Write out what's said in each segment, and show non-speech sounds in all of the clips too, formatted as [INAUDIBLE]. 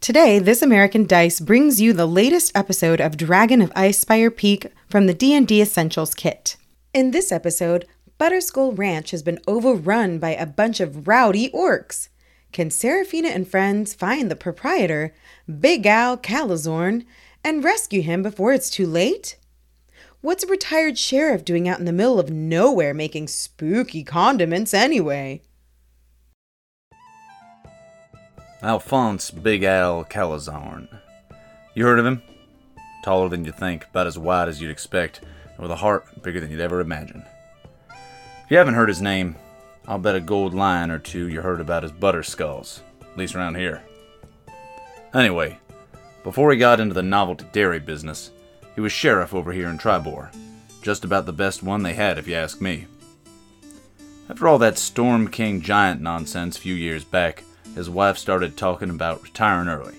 Today, This American Dice brings you the latest episode of Dragon of Ice Icespire Peak from the D&D Essentials kit. In this episode, Butterskull Ranch has been overrun by a bunch of rowdy orcs. Can Seraphina and friends find the proprietor, Big Al Kalazorn, and rescue him before it's too late? What's a retired sheriff doing out in the middle of nowhere making spooky condiments anyway? Alphonse Big Al Kalazorn. You heard of him? Taller than you think, about as wide as you'd expect, and with a heart bigger than you'd ever imagine. If you haven't heard his name, I'll bet a gold lion or two you heard about his butter skulls, at least around here. Anyway, before he got into the novelty dairy business, he was sheriff over here in Triboar. Just about the best one they had, if you ask me. After all that Storm King giant nonsense a few years back, his wife started talking about retiring early.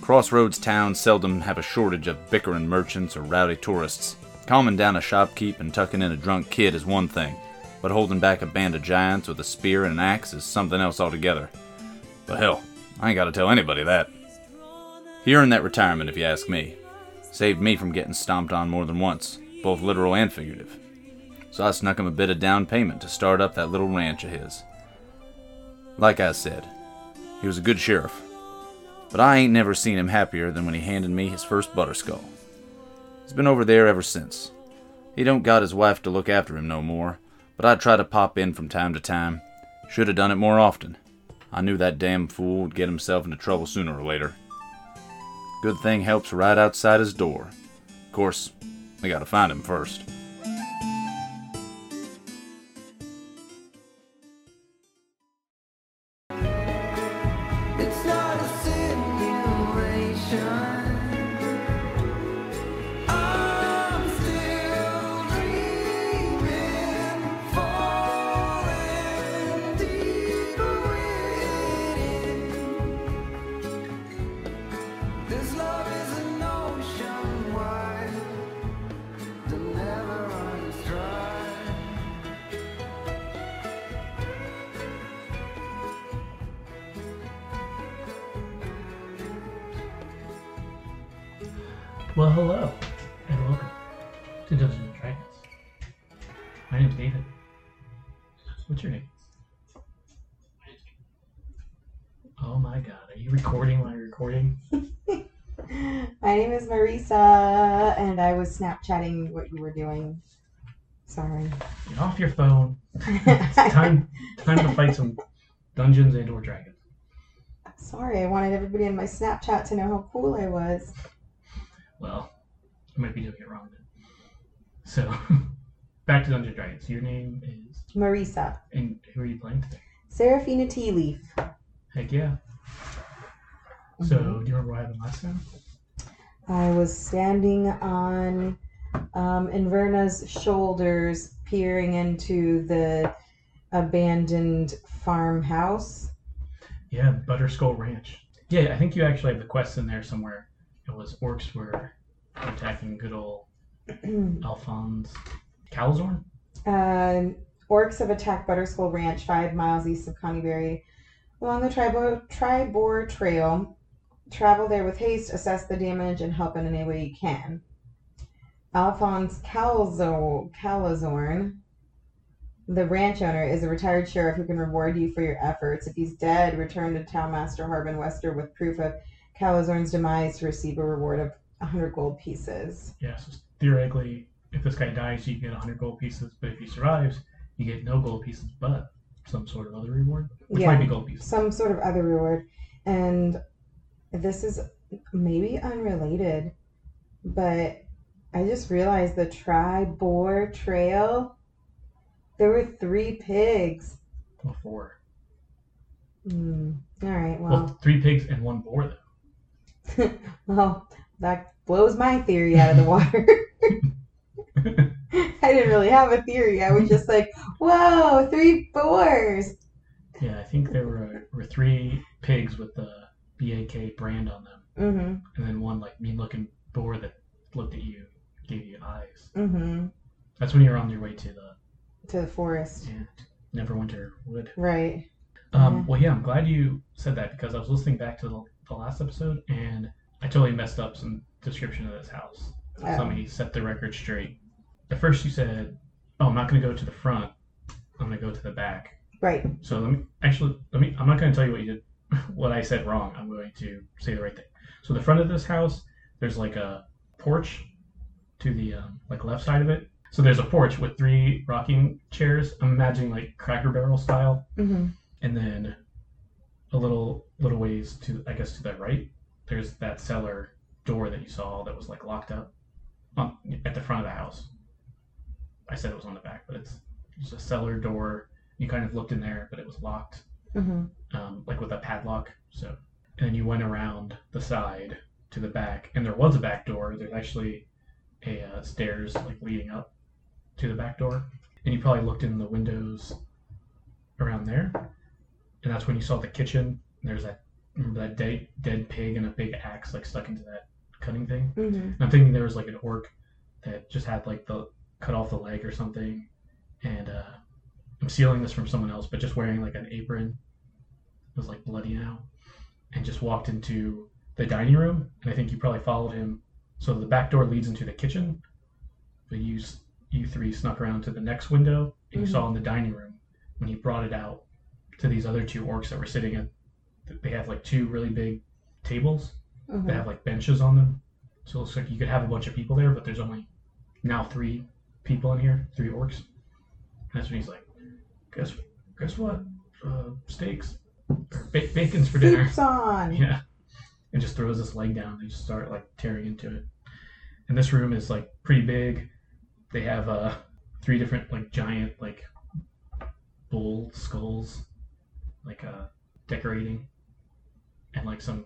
Crossroads towns seldom have a shortage of bickering merchants or rowdy tourists. Calming down a shopkeep and tucking in a drunk kid is one thing, but holding back a band of giants with a spear and an axe is something else altogether. But hell, I ain't gotta tell anybody that. He earned that retirement, if you ask me. Saved me from getting stomped on more than once, both literal and figurative. So I snuck him a bit of down payment to start up that little ranch of his. Like I said, he was a good sheriff. But I ain't never seen him happier than when he handed me his first butterskull. He's been over there ever since. He don't got his wife to look after him no more, but I try to pop in from time to time. Should have done it more often. I knew that damn fool would get himself into trouble sooner or later. Good thing helps right outside his door. Of course, we gotta find him first. Hello, and welcome to Dungeons and Dragons. My name's David. What's your name? Oh my god, are you recording while you're recording? [LAUGHS] My name is Marisa, and I was Snapchatting what you were doing. Sorry. Get off your phone. It's [LAUGHS] time time to fight some Dungeons and or Dragons. Sorry, I wanted everybody in my Snapchat to know how cool I was. Well, I might be doing it wrong then. So, [LAUGHS] back to Dungeons and Dragons. Your name is, Marisa. and who are you playing today? Seraphina Tea Leaf. Heck yeah. So, Mhm. do you remember what happened last time? I was standing on um, Inverna's shoulders, peering into the abandoned farmhouse. Yeah, Butterskull Ranch. Yeah, I think you actually have the quest in there somewhere. It was orcs were attacking good old [CLEARS THROAT] Alphonse Calzorn. Uh, orcs have attacked Butterskull Ranch, five miles east of Conyberry, along the Triboar, Triboar Trail. Travel there with haste, assess the damage, and help in any way you can. Alphonse Calzo, Kalazorn, the ranch owner, is a retired sheriff who can reward you for your efforts. If he's dead, return to Townmaster Harbin Wester with proof of Kalazorn's demise to receive a reward of 100 gold pieces. Yeah, so theoretically, if this guy dies, you get 100 gold pieces, but if he survives, you get no gold pieces, but some sort of other reward, which Yeah. might be gold pieces. some sort of other reward. And this is maybe unrelated, but I just realized the Triboar Trail. There were three pigs. Well, four. Hmm. All right. Well, Well, three pigs and one boar, though. [LAUGHS] well, that blows my theory out of the water. [LAUGHS] I didn't really have a theory. I was just like, "Whoa, three boars!" yeah, I think there were, were three pigs with the BAK brand on them, Mm-hmm. and then one like mean looking boar that looked at you, gave you eyes. Mm-hmm. That's when you're on your way to the To the forest, yeah, Neverwinter Wood. right? Um, Yeah. Well, yeah, I'm glad you said that because I was listening back to the the last episode, and I totally messed up some description of this house. So Oh. let me set the record straight. At first, you said, "Oh, I'm not going to go to the front. I'm going to go to the back." Right. So let me actually let me. I'm not going to tell you what you did, [LAUGHS] what I said wrong. I'm going to say the right thing. So the front of this house, there's like a porch to the um, like left side of it. So there's a porch with three rocking chairs. I'm imagining like Cracker Barrel style, Mm-hmm. and then a little little ways to I guess to the right, there's that cellar door that you saw that was like locked up on, at the front of the house. I said it was on the back, but it's just a cellar door. You kind of looked in there, but it was locked, Mm-hmm. um, like with a padlock. So, and then you went around the side to the back, and there was a back door. There's actually a uh, stairs like leading up to the back door, and you probably looked in the windows around there, and that's when you saw the kitchen. There's that remember that dead dead pig and a big axe like stuck into that cutting thing. Mm-hmm. I'm thinking there was like an orc that just had like the cut off the leg or something, and uh, I'm stealing this from someone else, but just wearing like an apron, it was like bloody now, and just walked into the dining room, and I think you probably followed him. So the back door leads into the kitchen, but you you three snuck around to the next window, and you Mhm. saw in the dining room when he brought it out to these other two orcs that were sitting at. They have like two really big tables Mm-hmm. that have like benches on them. So it looks like you could have a bunch of people there, but there's only now three people in here, three orcs. And that's when he's like, "Guess, guess what? Uh, steaks, or ba- bacon's for dinner." Soups on. [LAUGHS] Yeah, and just throws this leg down. They just start like tearing into it. And this room is like pretty big. They have uh three different like giant like bull skulls, like uh decorating, and like some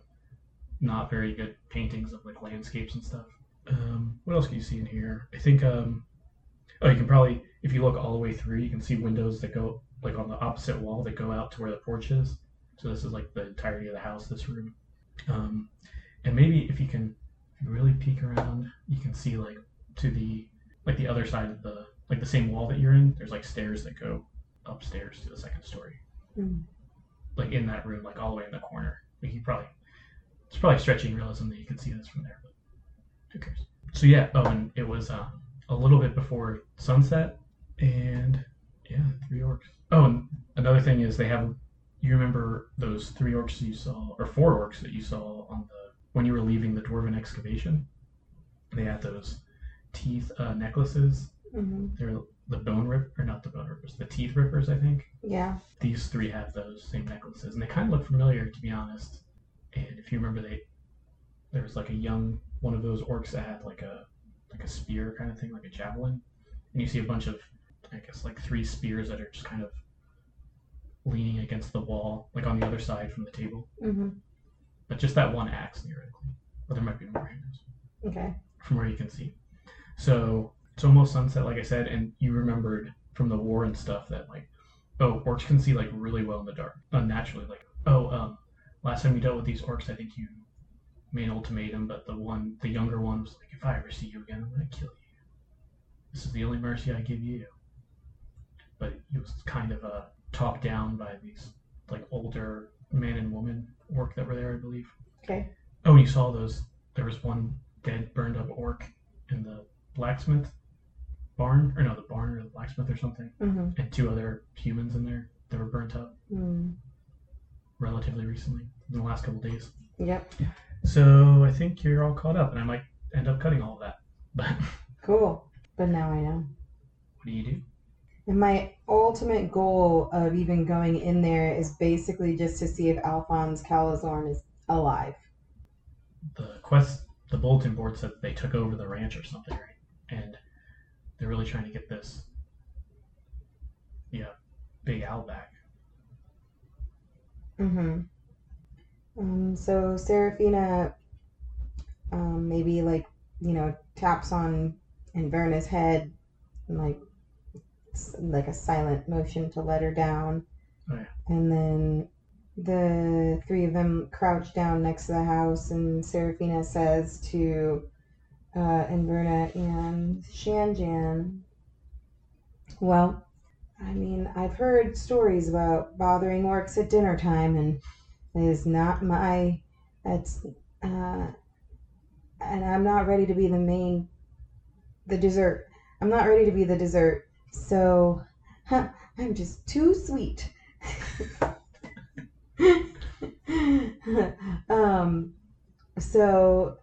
not very good paintings of like landscapes and stuff. Um, what else can you see in here? I think um, oh, you can probably if you look all the way through, you can see windows that go like on the opposite wall that go out to where the porch is. So this is like the entirety of the house, this room. Um, and maybe if you can if you really peek around, you can see like to the like the other side of the like the same wall that you're in. There's like stairs that go upstairs to the second story. Mm. Like in that room, like all the way in the corner. You probably it's probably stretching realism that you can see this from there, but who cares? So yeah, oh, and it was um, a little bit before sunset, and yeah, three orcs. Oh, and another thing is they have. You remember those three orcs you saw, or four orcs that you saw on the when you were leaving the dwarven excavation? They had those teeth uh, necklaces. Mm-hmm. They're the bone rip, or not the bone rippers, the teeth rippers, I think Yeah. these three have those same necklaces, and they kind of look familiar, to be honest. And if you remember, they there was like a young one of those orcs that had like a like a spear kind of thing, like a javelin, and you see a bunch of I guess like three spears that are just kind of leaning against the wall, like on the other side from the table, Mm-hmm. but just that one axe theoretically. But there might be more Okay. from where you can see. So it's almost sunset, like I said, and you remembered from the war and stuff that like, oh, orcs can see like really well in the dark, unnaturally. Like, oh, um, last time you dealt with these orcs, I think you made an ultimatum, but the one, the younger one, was like, if I ever see you again, I'm gonna kill you. This is the only mercy I give you. But he was kind of uh, talked down by these like older man and woman orc that were there, I believe. Okay. Oh, and you saw those. There was one dead, burned up orc in the blacksmith barn, or no, the barn or the blacksmith or something, Mm-hmm. and two other humans in there that were burnt up Mm. relatively recently, in the last couple days. Yep. So I think you're all caught up, and I might end up cutting all of that. [LAUGHS] But Cool. But now I know. What do you do? And my ultimate goal of even going in there is basically just to see if Alphonse Kalazorn is alive. The quest, the bulletin board said they took over the ranch or something, right? And they're really trying to get this, yeah, big owl back. Mm-hmm. Um, so Seraphina um, maybe like, you know, taps on Inverna's head and like like a silent motion to let her down. Oh, yeah. And then the three of them crouch down next to the house and Seraphina says to uh, Inverna and Shanjan, well, I mean, I've heard stories about bothering orcs at dinner time, and it is not my It's uh, and I'm not ready to be the main, the dessert. I'm not ready to be the dessert. So, huh, I'm just too sweet. [LAUGHS] um, so,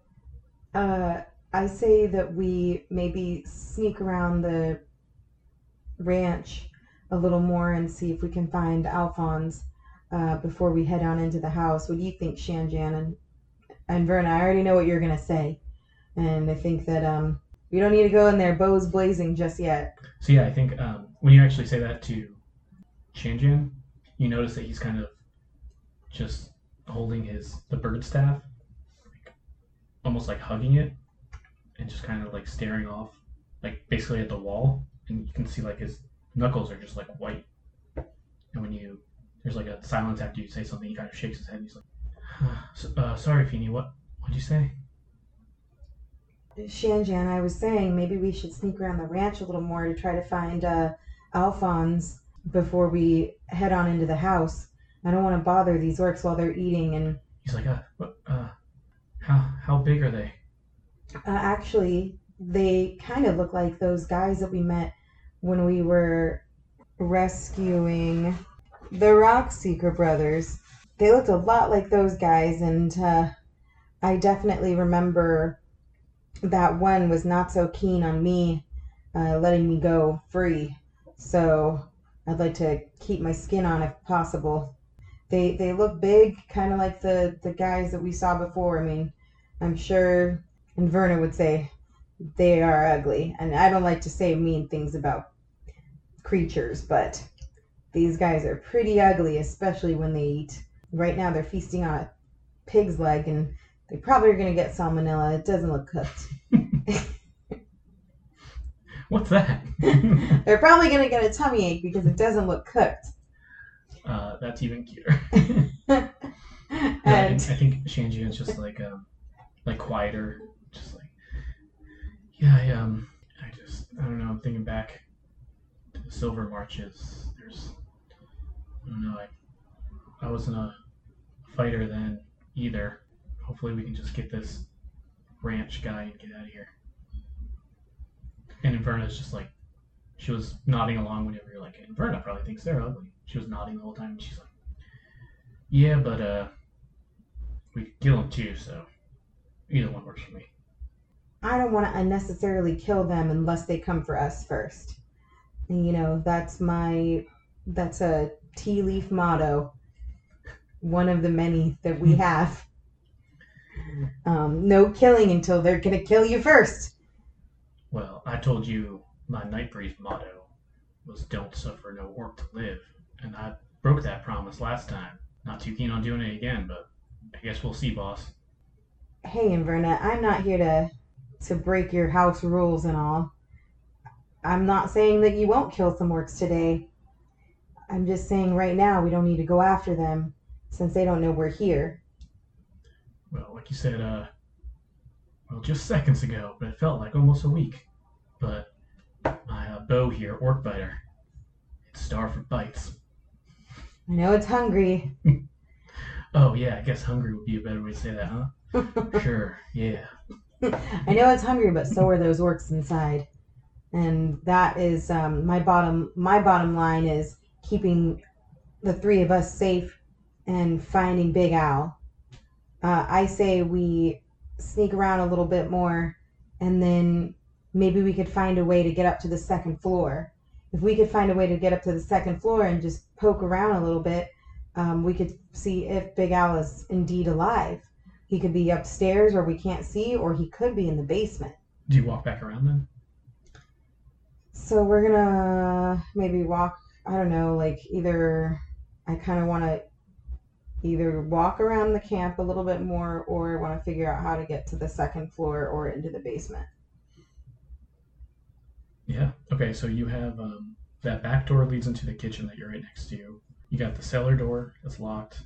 uh, I say that we maybe sneak around the ranch a little more and see if we can find Alphonse uh, before we head on into the house. What do you think, Shanjan and Inverna? I already know what you're gonna say, and I think that um we don't need to go in there bows blazing just yet. So yeah, I think um, when you actually say that to Shanjan, you notice that he's kind of just holding his the bird staff, like, almost like hugging it, and just kind of like staring off, like basically at the wall, and you can see like his knuckles are just like white. And when you there's like a silence after you say something, he kind of shakes his head. And he's like, "So- uh, "Sorry, Feeny, what what'd you say?" Shanjan, I was saying maybe we should sneak around the ranch a little more to try to find uh, Alphonse before we head on into the house. I don't want to bother these orcs while they're eating, and He's like, "Uh, what, uh, how how big are they?" Uh, actually, they kind of look like those guys that we met when we were rescuing the Rockseeker brothers. They looked a lot like those guys, and uh, I definitely remember that one was not so keen on me uh, letting me go free. So I'd like to keep my skin on if possible. They they look big, kind of like the the guys that we saw before. I mean, I'm sure, Inverna would say they are ugly, and I don't like to say mean things about creatures, but these guys are pretty ugly, especially when they eat. Right now, they're feasting on a pig's leg, and they probably are going to get salmonella. It doesn't look cooked. [LAUGHS] What's that? [LAUGHS] They're probably going to get a tummy ache because it doesn't look cooked. uh, that's even cuter. [LAUGHS] Yeah, I think, I think Shanji is just like um, like quieter, just like yeah, I um, I just I don't know. I'm thinking back to the Silver Marches. There's I don't know. I I wasn't a fighter then either. Hopefully, we can just get this ranch guy and get out of here. And Inverna's just like she was nodding along whenever you're like, Inverna probably thinks they're ugly. She was nodding the whole time. And she's like, yeah, but uh, we could kill him too, so either one works for me. I don't want to unnecessarily kill them unless they come for us first. And, you know, that's my that's a tea leaf motto. One of the many that we have. Um, no killing until they're gonna kill you first. Well, I told you my night Nightbreeze motto was "Don't suffer no orc to live," and I broke that promise last time. Not too keen on doing it again, but I guess we'll see, boss. Hey, Inverna, I'm not here to to break your house rules and all. I'm not saying that you won't kill some orcs today. I'm just saying right now we don't need to go after them since they don't know we're here. Well, like you said, uh, well, just seconds ago, but it felt like almost a week. But my uh, bow here, Orc Biter, it's starved for bites. I know it's hungry. [LAUGHS] Oh yeah, I guess hungry would be a better way to say that, huh? [LAUGHS] Sure, yeah. [LAUGHS] I know it's hungry, but so are those orcs inside. And that is um, my bottom. My bottom line is keeping the three of us safe and finding Big Al. Uh, I say we sneak around a little bit more, and then maybe we could find a way to get up to the second floor. If we could find a way to get up to the second floor and just poke around a little bit, um, we could see if Big Al is indeed alive. He could be upstairs where we can't see, or he could be in the basement. Do you walk back around then? So we're gonna maybe walk. I don't know, like either I kind of want to either walk around the camp a little bit more, or want to figure out how to get to the second floor or into the basement. Yeah. Okay, so you have um, that back door leads into the kitchen that you're right next to. You got the cellar door that's locked,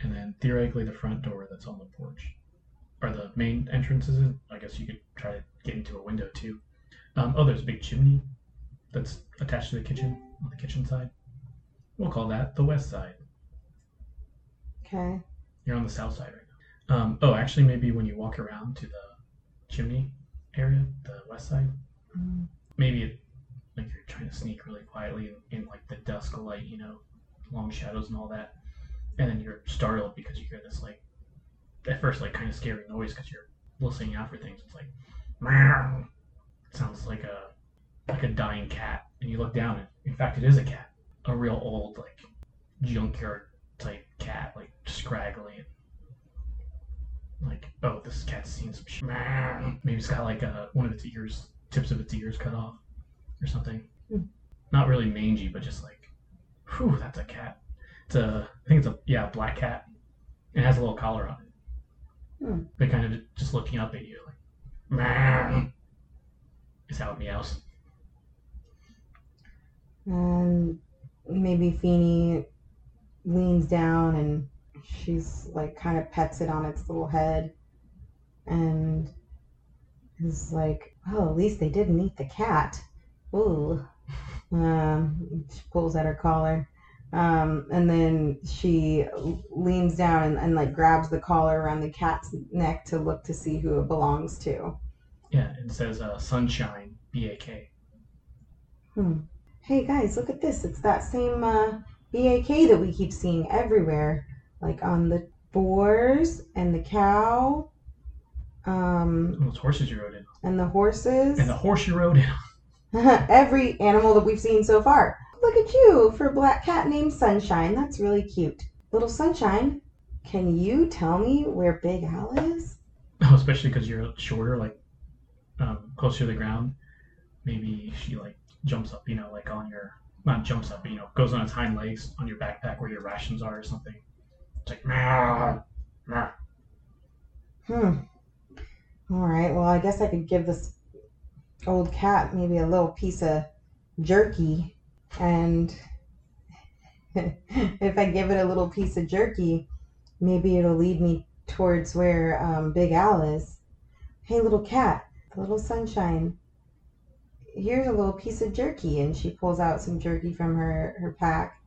and then theoretically the front door that's on the porch. Or the main entrance is it? I guess you could try to get into a window too. Um, oh, there's a big chimney that's attached to the kitchen on the kitchen side. We'll call that the west side. Okay. You're on the south side right Um, oh, actually, maybe when you walk around to the chimney area, the west side, maybe it, like you're trying to sneak really quietly in, in like the dusk light, you know, long shadows and all that, and then you're startled because you hear this like, at first like kind of scary noise because you're listening out for things. It's like, meow. It sounds like a like a dying cat, and you look down, and in fact, it is a cat, a real old like junkyard type cat, like scraggly. And, Like, oh, this cat's seen some shit. Maybe it's got like a, one of its ears, tips of its ears cut off or something. Hmm. Not really mangy, but just like, whew, that's a cat. It's a, I think it's a, yeah, black cat. It has a little collar on it. Hmm. They're kind of just looking up at you, like, meow. Is how it meows. And maybe Feeny leans down and she's like kind of pets it on its little head and is like, oh, at least they didn't eat the cat. Ooh. [LAUGHS] Um, she pulls at her collar. Um, and then she leans down and, and like grabs the collar around the cat's neck to look to see who it belongs to. Yeah, it says uh, Sunshine, B A K. Hmm. Hey guys, look at this. It's that same uh, BAK that we keep seeing everywhere, like on the boars and the cow, um, Those horses you rode in. and the horses. And the horse you rode in. [LAUGHS] Every animal that we've seen so far. Look at you for a black cat named Sunshine. That's really cute. Little Sunshine, can you tell me where Big Al is? Oh, especially because you're shorter, like um, closer to the ground. Maybe she like jumps up, you know, like on your not jumps up, but you know, goes on its hind legs on your backpack where your rations are or something. It's like meow, meow. Hmm. All right. Well, I guess I could give this old cat maybe a little piece of jerky, and [LAUGHS] if I give it a little piece of jerky, maybe it'll lead me towards where um, Big Al is. Hey, little cat, little sunshine. Here's a little piece of jerky, and she pulls out some jerky from her her pack,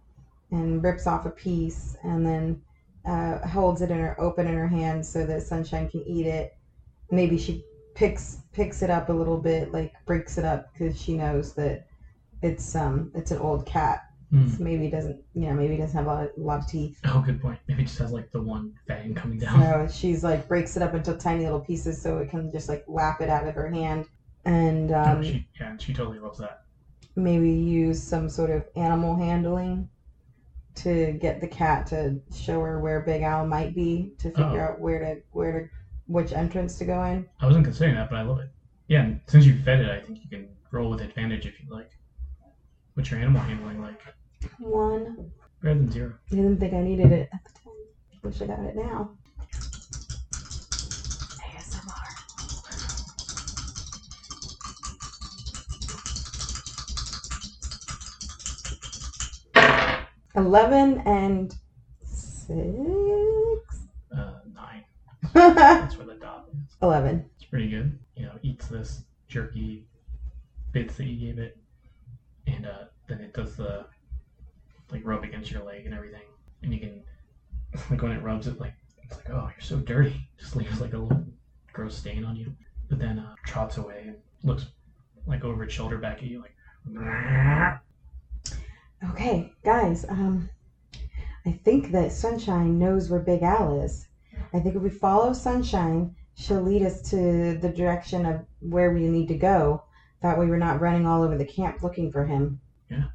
and rips off a piece, and then uh, holds it in her open in her hand so that Sunshine can eat it. Maybe she picks picks it up a little bit, like breaks it up because she knows that it's um it's an old cat. Hmm. So maybe it doesn't you know maybe it doesn't have a lot, a lot of teeth. Oh, good point. Maybe it just has like the one fang coming down. So she's like breaks it up into tiny little pieces so it can just like lap it out of her hand and Oh, um, she, yeah, she totally loves that. maybe use some sort of animal handling to get the cat to show her where Big Al might be to figure Oh. out where to where to which entrance to go in. I wasn't considering that, but I love it. Yeah, and since you fed it, I think you can roll with advantage if you like. What's your animal handling like? One. Better than zero. I didn't think I needed it at the time. Wish I got it now. ASMR. Eleven and six. Uh, nine. [LAUGHS] That's where the dot is. Eleven. It's pretty good. You know, eats this jerky bits that you gave it, and uh, then it does the like rub against your leg and everything, and you can [LAUGHS] like when it rubs it, like it's like oh you're so dirty, [LAUGHS] just leaves like a little gross stain on you. But then uh, trots away and looks like over its shoulder back at you, like [LAUGHS] Okay, guys. Um, I think that Sunshine knows where Big Al is. I think if we follow Sunshine, she'll lead us to the direction of where we need to go. That way, we're not running all over the camp looking for him. Yeah.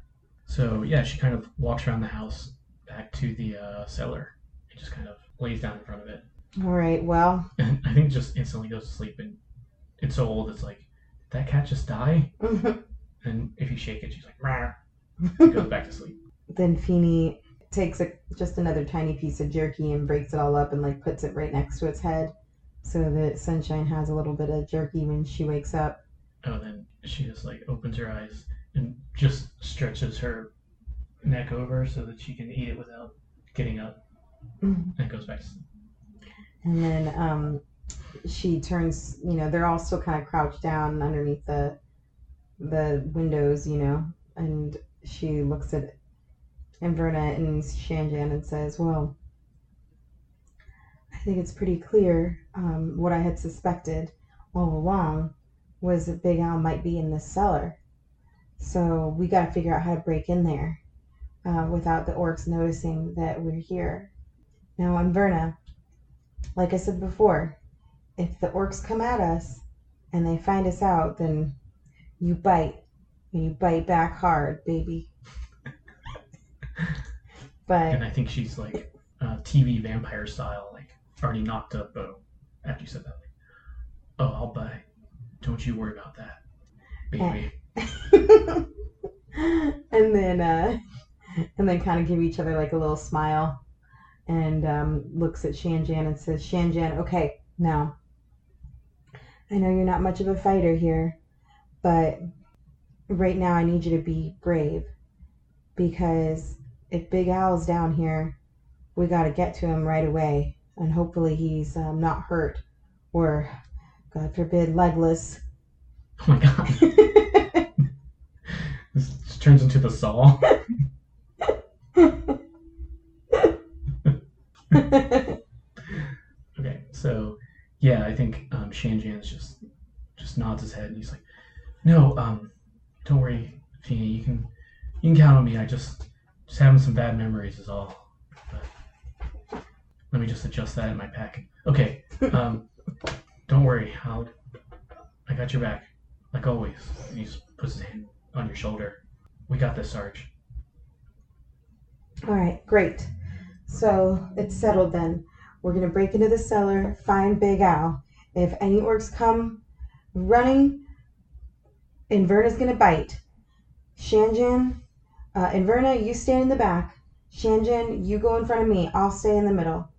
So yeah, she kind of walks around the house back to the uh, cellar and just kind of lays down in front of it. All right. Well, [LAUGHS] And I think just instantly goes to sleep and it's so old it's like, did that cat just die? And if you shake it, she's like. It [LAUGHS] goes back to sleep. then Feeny takes a, just another tiny piece of jerky and breaks it all up and like puts it right next to its head, so that Sunshine has a little bit of jerky when she wakes up. Oh, then she just like opens her eyes and just stretches her neck over so that she can eat it without getting up and goes back to sleep. And then um, she turns, you know, they're all still kind of crouched down underneath the the windows, you know, and she looks at Inverna and Shanjan and says, "Well, I think it's pretty clear um, what I had suspected all along was that Big Al might be in this cellar. So we got to figure out how to break in there uh, without the orcs noticing that we're here. Now, Inverna, like I said before, if the orcs come at us and they find us out, then you bite. And you bite back hard, baby. [LAUGHS] but And I think she's like uh, TV vampire style, like already knocked up. Oh, after you said that, like, oh, I'll buy. Don't you worry about that, baby. [LAUGHS] and then uh and then kind of give each other like a little smile and um, looks at Shanjan and says, Shanjan, okay, now I know you're not much of a fighter here, but right now I need you to be brave because if Big Al's down here, we got to get to him right away, and hopefully he's um, not hurt or, God forbid, legless. Oh my god, [LAUGHS] this just turns into the saw. [LAUGHS] Okay, so yeah, I think um, Shanjan's just just nods his head and he's like, "No, um, don't worry, Fina. You can you can count on me. I just just having some bad memories is all. But let me just adjust that in my pack. Okay, um, don't worry. I'll I got your back, like always." And he puts his hand on your shoulder. We got this, Sarge. All right, great. So it's settled then. We're gonna break into the cellar, find Big Al. If any orcs come running, Inverna's gonna bite. Shanjan, uh, Inverna, you stand in the back. Shanjan, you go in front of me. I'll stay in the middle.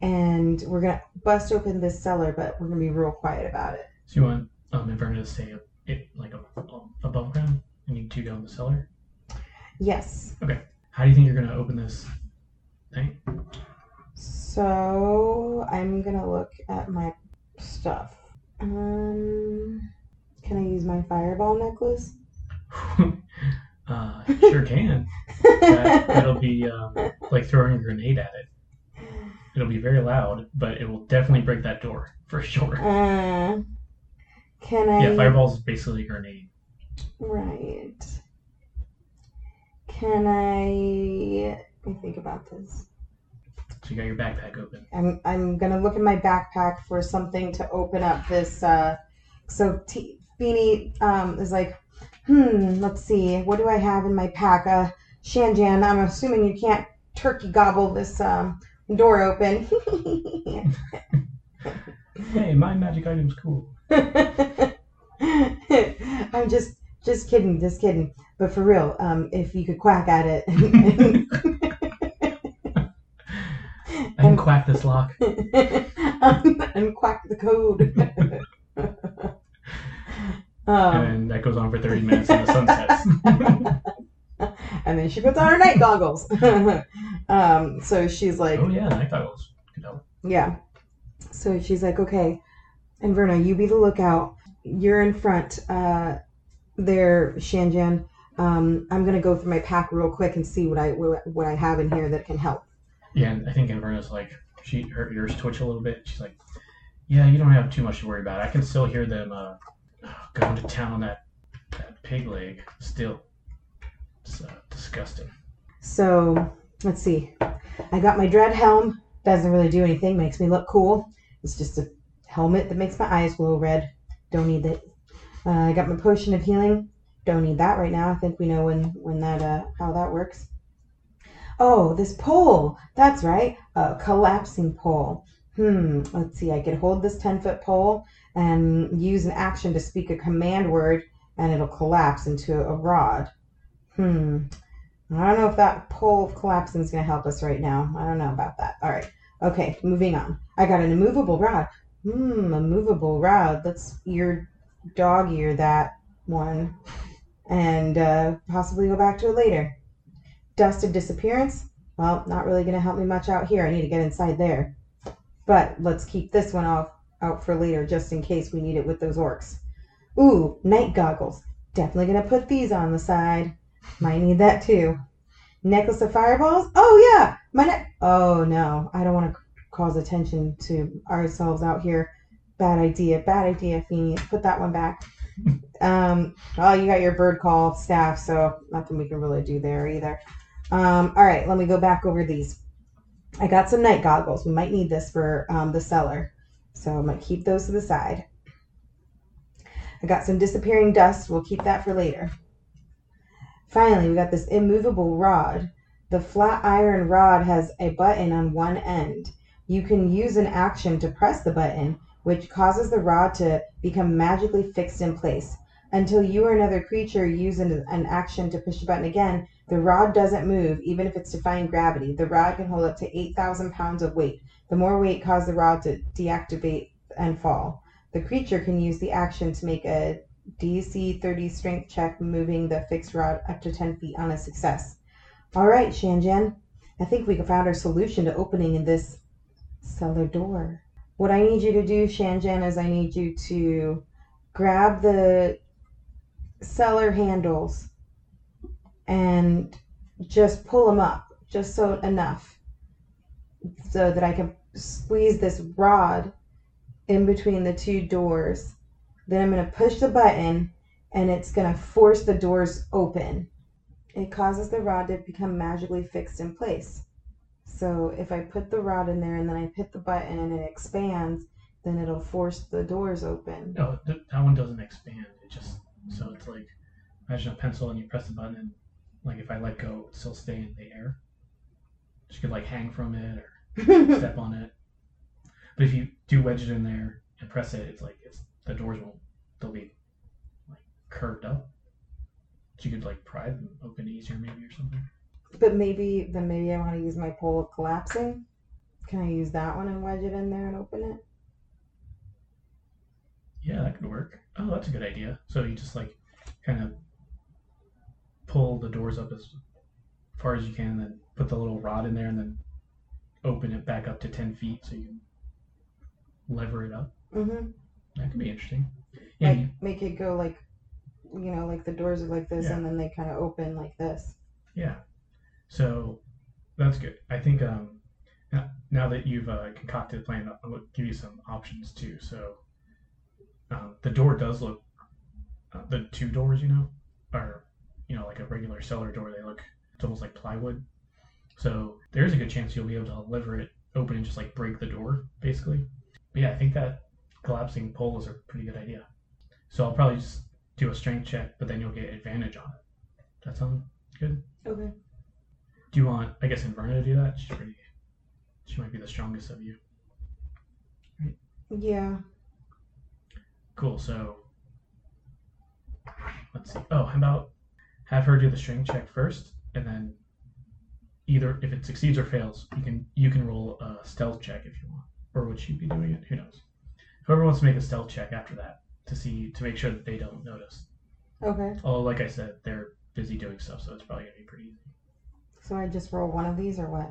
And we're gonna bust open this cellar, but we're gonna be real quiet about it. So you want um, Inverna to stay up, it, like a, above ground, and you two go in the cellar. Yes. Okay. How do you think you're gonna open this thing? So I'm gonna look at my stuff. Um, can I use my fireball necklace? [LAUGHS] uh, sure can. [LAUGHS] That, that'll be um, like throwing a grenade at it. It'll be very loud, but it will definitely break that door [LAUGHS] for sure. Uh, can I? Yeah, fireball's is basically a grenade. Right. Can I? Let me think about this. So you got your backpack open. I'm I'm gonna look in my backpack for something to open up this. Uh, so T- Beanie um, is like, hmm. Let's see. What do I have in my pack? Uh, Shanjan. I'm assuming you can't turkey gobble this um, door open. [LAUGHS] Hey, my magic item's cool. [LAUGHS] I'm just just kidding, just kidding. But for real, um, if you could quack at it [LAUGHS] I can quack this lock. um, and quack the code. um, And that goes on for 30 minutes and the sun sets. and then she puts on her night goggles. Um, so she's like, oh, yeah, night goggles. Good help. Yeah. So she's like, okay, Inverna, you be the lookout. You're in front uh, there, Shanjan. Um, I'm gonna go through my pack real quick and see what I what, what I have in here that can help. Yeah, and I think Inverna's like, she her ears twitch a little bit. She's like, yeah, you don't have too much to worry about. I can still hear them uh, going to town on that, that pig leg still. It's uh, disgusting. So let's see. I got my dread helm. Doesn't really do anything. Makes me look cool. It's just a helmet that makes my eyes glow red. Don't need it. Uh, I got my potion of healing. Don't need that right now. I think we know when when that uh how that works. Oh, this pole. That's right. A collapsing pole. Hmm. Let's see. I could hold this ten foot pole and use an action to speak a command word, and it'll collapse into a rod. Hmm. I don't know if that pole of collapsing is going to help us right now. I don't know about that. All right. Okay, moving on. I got an immovable rod. Hmm, a movable rod. Let's ear dog ear that one and uh, possibly go back to it later. Dust of disappearance. Well, not really going to help me much out here. I need to get inside there. But let's keep this one off out for later just in case we need it with those orcs. Ooh, night goggles. Definitely going to put these on the side. Might need that too. Necklace of fireballs? Oh yeah, my neck. Oh no, I don't want to cause attention to ourselves out here. Bad idea. Bad idea, Feeny. Put that one back. um, well, you got your bird call staff, so nothing we can really do there either. Um, all right, let me go back over these. I got some night goggles. We might need this for um, the cellar, so I'm gonna keep those to the side. I got some disappearing dust. We'll keep that for later. Finally, we got this immovable rod. The flat iron rod has a button on one end. You can use an action to press the button, which causes the rod to become magically fixed in place. Until you or another creature use an, an action to push the button again, the rod doesn't move, even if it's defying gravity. The rod can hold up to 8,000 pounds of weight. The more weight causes the rod to deactivate and fall. The creature can use the action to make a DC 30 strength check, moving the fixed rod up to 10 feet on a success. All right, Shanjan, I think we found our solution to opening in this cellar door. What I need you to do, Shanjan, is I need you to grab the cellar handles and just pull them up, just so enough, so that I can squeeze this rod in between the two doors. Then I'm going to push the button and it's going to force the doors open. It causes the rod to become magically fixed in place. So if I put the rod in there and then I hit the button and it expands, then it'll force the doors open. No, th- that one doesn't expand. It just so it's like imagine a pencil and you press the button and like if I let go, it would still stay in the air. You could like hang from it or [LAUGHS] step on it. But if you do wedge it in there and press it, it's like it's the doors won't they'll be like curved up. So you could like pry them open easier maybe or something. But maybe then maybe I want to use my pole of collapsing. Can I use that one and wedge it in there and open it? Yeah, that could work. Oh, that's a good idea. So you just like kind of pull the doors up as far as you can, then put the little rod in there, and then open it back up to ten feet so you can lever it up. Mm-hmm. That could be interesting. Yeah, Like make it go like, you know, like the doors are like this, Yeah. and then they kind of open like this. yeah. So that's good. I think um, now, now that you've uh, concocted a plan, I'll give you some options too. So um, the door does look, uh, the two doors, you know, are you know like a regular cellar door. They look it's almost like plywood. So there's a good chance you'll be able to lever it open and just like break the door, basically. But yeah, I think that collapsing pole is a pretty good idea. So I'll probably just do a strength check, but then you'll get advantage on it. That sound good? Okay. Do you want, I guess, Inverna to do that? She's pretty. She might be the strongest of you. Yeah. Cool. So let's see. Oh, how about have her do the strength check first, and then either if it succeeds or fails, you can you can roll a stealth check if you want, or would she be doing it? Who knows? Whoever wants to make a stealth check after that to see to make sure that they don't notice. Okay. Although, like I said, they're busy doing stuff, so it's probably gonna be pretty easy. So I just roll one of these or what?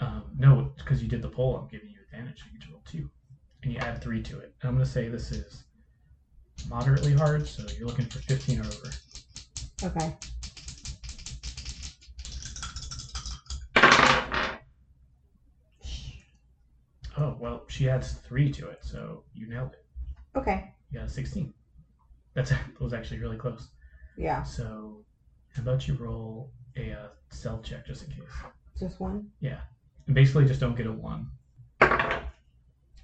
Um, no, because you did the poll, I'm giving you advantage. You to roll two, and you add three to it. And I'm going to say this is moderately hard, so you're looking for 15 or over. Okay. Oh, well, she adds three to it, so you nailed it. Okay. You got a 16. That's [LAUGHS] that was actually really close. Yeah. So, how about you roll a uh, stealth check just in case? Just one. Yeah. And basically, just don't get a one.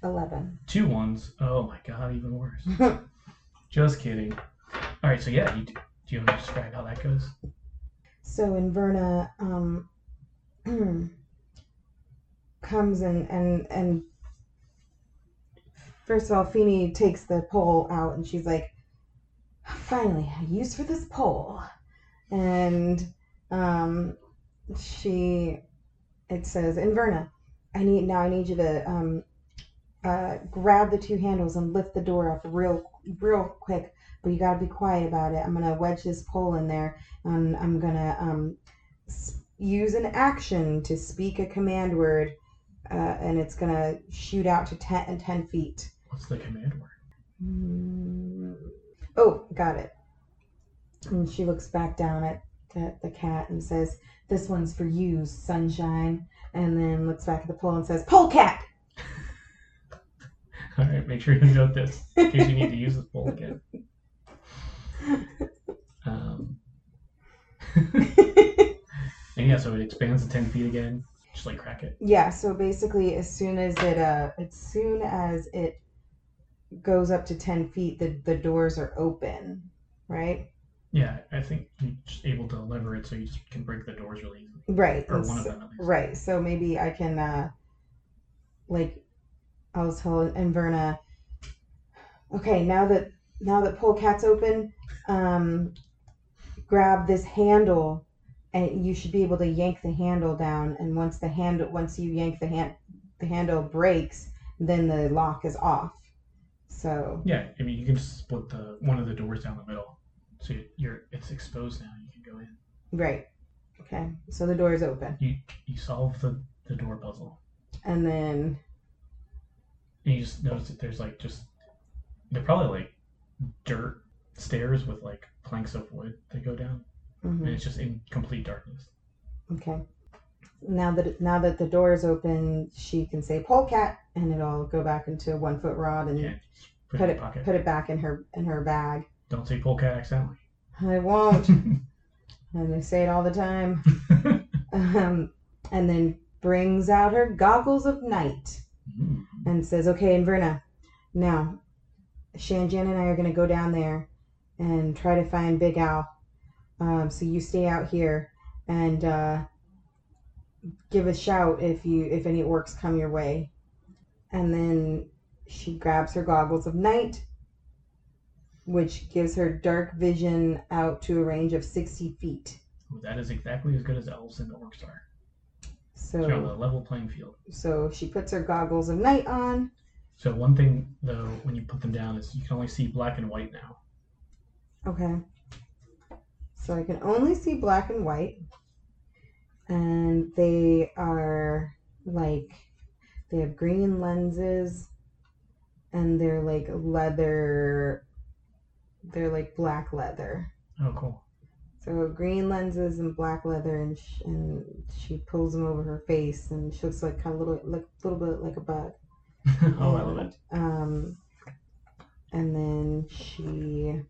Eleven. Two ones. Oh my god, even worse. [LAUGHS] just kidding. All right, so yeah, you, do you want to describe how that goes? So Inverna um, [CLEARS THROAT] comes and and and first of all, Feeny takes the pole out and she's like, "Finally, a use for this pole," and um, she it says, "Inverna, I need now. I need you to um, uh, grab the two handles and lift the door up real real quick." But you gotta be quiet about it. I'm gonna wedge this pole in there, and I'm gonna um, use an action to speak a command word, uh, and it's gonna shoot out to 10, and 10 feet. What's the command word? Mm. Oh, got it. And she looks back down at, at the cat and says, "This one's for you, sunshine." And then looks back at the pole and says, "Polecat." [LAUGHS] All right, make sure you note this in case you need to use this bowl again. [LAUGHS] Um, [LAUGHS] and yeah, so it expands to ten feet again, just like crack it. Yeah, so basically as soon as it uh as soon as it goes up to ten feet the, the doors are open, right? Yeah, I think you're just able to lever it so you just can break the doors really easily, Right. or one of them at least. Right. So maybe I can uh like I'll tell Inverna Okay, now that now that polecat's open, um grab this handle and you should be able to yank the handle down and once the handle once you yank the hand the handle breaks, then the lock is off. So Yeah, I mean you can just split the one of the doors down the middle, so you- you're it's exposed now. You can go in. right. Okay. So the door is open. You you solve the the door puzzle. And then And you just notice that there's like just they're probably like dirt stairs with like planks of wood that go down, mhm. and it's just in complete darkness. Okay. Now that now that the door is open, she can say polecat, and it'll go back into a one foot rod and Yeah, put, put it it in your pocket. put it back in her in her bag. Don't say polecat accidentally. I won't. [LAUGHS] and I say it all the time. [LAUGHS] Um, and then brings out her goggles of night Mm. and says, "Okay, Inverna, now Shanjan and I are gonna go down there and try to find Big Al. Um, so you stay out here and uh, give a shout if you if any orcs come your way." And then she grabs her goggles of night, which gives her dark vision out to a range of sixty feet. Ooh, that is exactly as good as elves and orcs are. So on the level playing field. So she puts her goggles of night on. So one thing though, when you put them down, is you can only see black and white now. Okay. So I can only see black and white. And they are like, they have green lenses and they're like leather, they're like black leather. Oh, cool. So green lenses and black leather, and, sh- and she pulls them over her face, and she looks like kind of little, like a little bit like a bug. [LAUGHS] oh, I love it. Um, and then she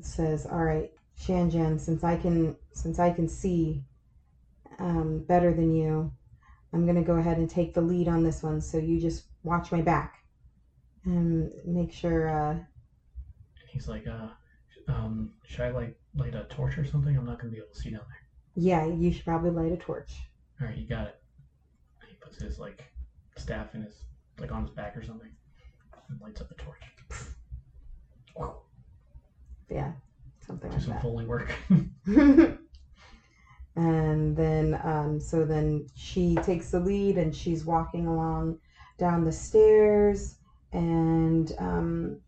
says, "All right, Shanjan, since I can, since I can see um, better than you, I'm gonna go ahead and take the lead on this one. So you just watch my back and make sure. Uh, he's like, uh, um, should I like light a torch or something? I'm not gonna be able to see down there. yeah, you should probably light a torch. All right, you got it. He puts his like staff in his like on his back or something, and lights up the torch. Yeah, something Do like some that." foley work. [LAUGHS] and then um, so then she takes the lead and she's walking along down the stairs and um,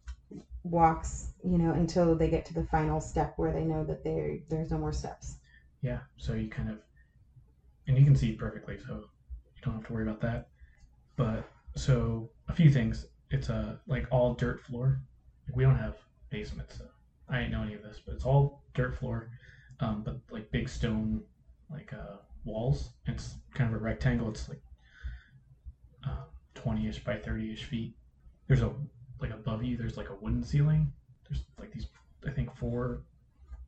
walks you know until they get to the final step where they know that there there's no more steps yeah, so you kind of, and you can see perfectly, so you don't have to worry about that. But so a few things. It's a like all dirt floor. Like, we don't have basements, so I didn't know any of this, but it's all dirt floor. Um, but like big stone, like uh, walls. It's kind of a rectangle. It's like uh, twenty-ish by thirty-ish feet. There's a like above you. There's like a wooden ceiling. There's like these, I think, four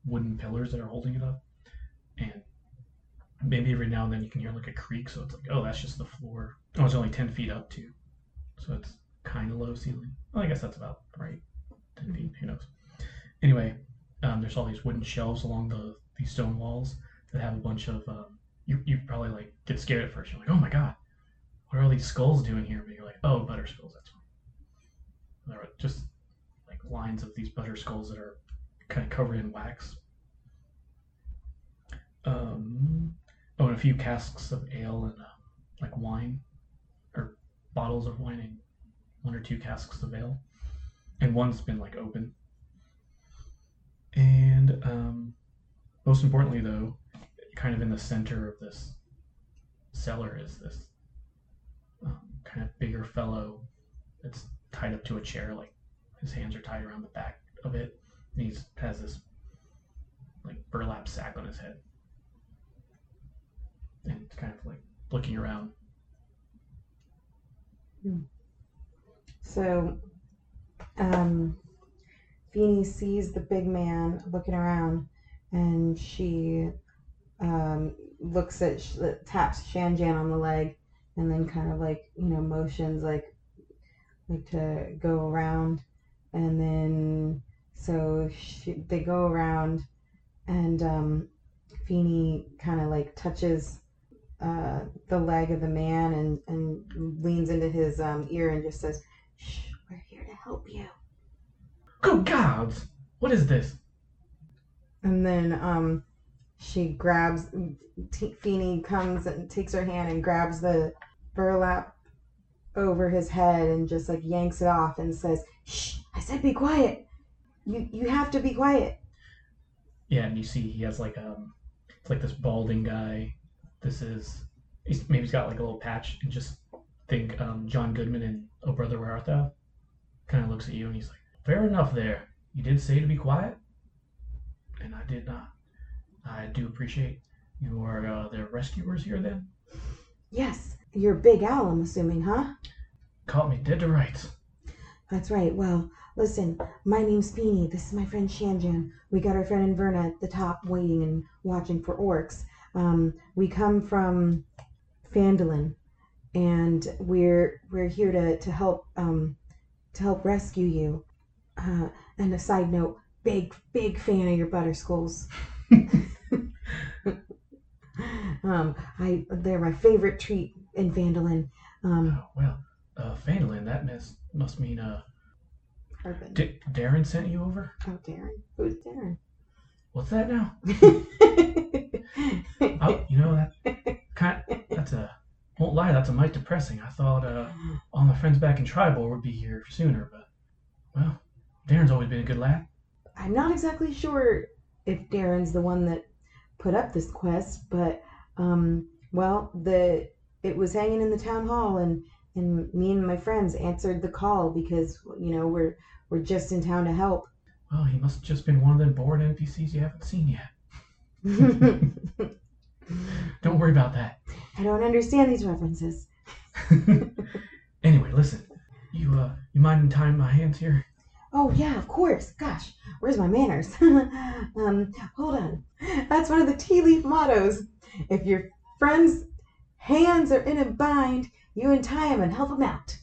wooden pillars that are holding it up and maybe every now and then you can hear like a creak so it's like oh that's just the floor oh it's only 10 feet up too so it's kind of low ceiling well i guess that's about right 10 feet who knows anyway um, there's all these wooden shelves along the these stone walls that have a bunch of um, you, you probably like get scared at first. You're like oh my god what are all these skulls doing here? But you're like oh butter skulls that's fine. There are just like lines of these butter skulls that are kind of covered in wax. Um, oh, and a few casks of ale and uh, like wine, or bottles of wine, and one or two casks of ale, and one's been like open. And um, most importantly, though, kind of in the center of this cellar is this um, kind of bigger fellow that's tied up to a chair, like his hands are tied around the back of it. And he has this like burlap sack on his head and it's kind of like looking around. Hmm. So, um, Feeny sees the big man looking around, and she um, looks at taps Shanjan on the leg, and then kind of like you know motions like like to go around, and then so she, they go around, and um, Feeny kind of like touches uh, the leg of the man and, and leans into his um, ear and just says, Shh, we're here to help you. Good gods! What is this? And then um, she grabs, T- Feeny comes and takes her hand and grabs the burlap over his head and just like yanks it off and says, Shh, I said be quiet. You, you have to be quiet. Yeah, and you see he has like um, it's like this balding guy. This is he's maybe he's got like a little patch and just think um John Goodman and Oh Brother Where Art Thou? Kind of looks at you and he's like, fair enough there. You did say to be quiet, and I did not. I do appreciate you are uh, the rescuers here then. Yes, you're Big Al, I'm assuming, huh? Caught me dead to rights. That's right. Well, listen, my name's Feeny. This is my friend Shanjan. We got our friend Inverna at the top waiting and watching for orcs. Um, we come from Phandalin, and we're we're here to to help um, to help rescue you. Uh, and a side note, big big fan of your butter skulls. [LAUGHS] um, I they're my favorite treat in Phandalin. Um, Oh, well, uh, Phandalin, that must must mean uh, D- Darren sent you over. Oh, Darren. Who's Darren? What's that now? [LAUGHS] Oh, you know that kind. That's a won't lie. That's a mite depressing. I thought uh, all my friends back in Triboar would be here sooner, but well, Darren's always been a good lad. I'm not exactly sure if Darren's the one that put up this quest, but um, well, the it was hanging in the town hall, and and me and my friends answered the call because you know we're we're just in town to help. Well, he must have just been one of them bored NPCs you haven't seen yet. [LAUGHS] Don't worry about that. I don't understand these references. [LAUGHS] anyway, listen. You uh, you mind tying my hands here? Oh yeah, of course. Gosh, where's my manners? [LAUGHS] um, hold on. That's one of the tea leaf mottos. If your friend's hands are in a bind, you untie them and help them out.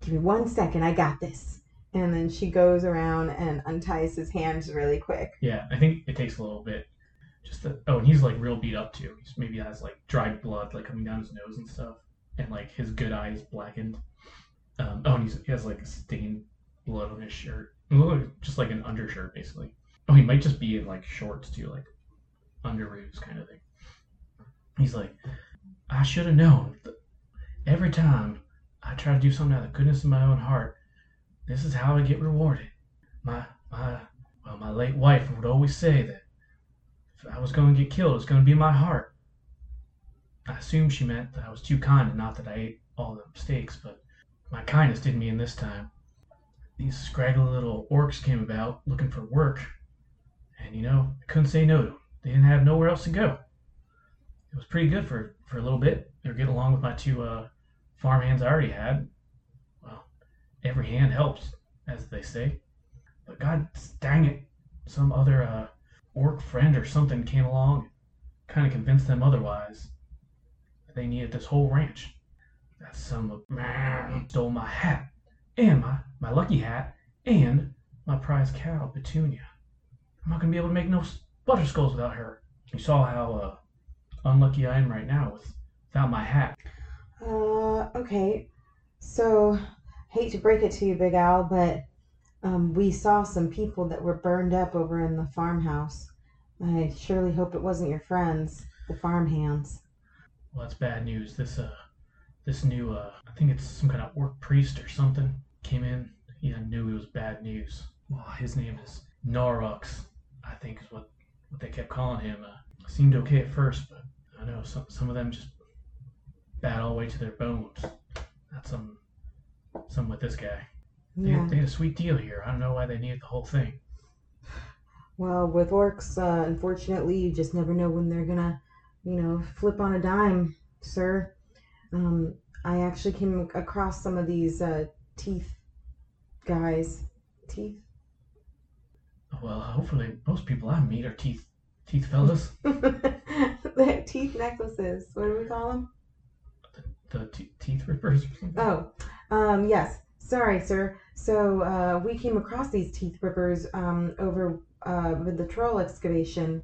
Give me one second, I got this. And then she goes around and unties his hands really quick. Yeah, I think it takes a little bit. Just oh, and he's like real beat up too. He's maybe has like dried blood like coming down his nose and stuff, and like his good eye is blackened. Um, oh, and he's, he has like stained blood on his shirt, Just like an undershirt basically. Oh, he might just be in like shorts too, like underoos kind of thing. He's like, I should have known. Every time I try to do something out of the goodness of my own heart, this is how I get rewarded. My my well, my late wife would always say that if I was going to get killed, it was going to be my heart. I assumed she meant that I was too kind and not that I ate all the steaks, but my kindness didn't mean this time. These scraggly little orcs came about looking for work, and you know, I couldn't say no to them. They didn't have nowhere else to go. It was pretty good for, for a little bit. They were getting along with my two uh, farm hands I already had. Well, every hand helps, as they say. But god dang it, some other uh, orc friend or something came along, kind of convinced them otherwise. They needed this whole ranch. That son of man stole my hat, and my, my lucky hat, and my prize cow, Petunia. I'm not gonna be able to make no butter skulls without her. You saw how uh, unlucky I am right now with, without my hat. Uh, okay. So, hate to break it to you, Big Al, but um, we saw some people that were burned up over in the farmhouse. I surely hope it wasn't your friends, the farm hands. Well, that's bad news. This uh, this new uh, I think it's some kind of orc priest or something came in. He knew it was bad news. Well, his name is Norux, I think is what what they kept calling him. Uh, seemed okay at first, but I know some some of them just bad all the way to their bones. That's some some with this guy. They, Yeah. they had a sweet deal here. I don't know why they needed the whole thing. Well, with orcs, uh, unfortunately, you just never know when they're gonna, you know, flip on a dime, sir. Um, I actually came across some of these uh, teeth guys. Teeth. Well, hopefully most people I meet are teeth teeth fellas. [LAUGHS] the teeth necklaces. What do we call them? The te- teeth rippers or something. Oh, um, yes. Sorry, sir. So uh, we came across these teeth rippers um, over uh, with the troll excavation.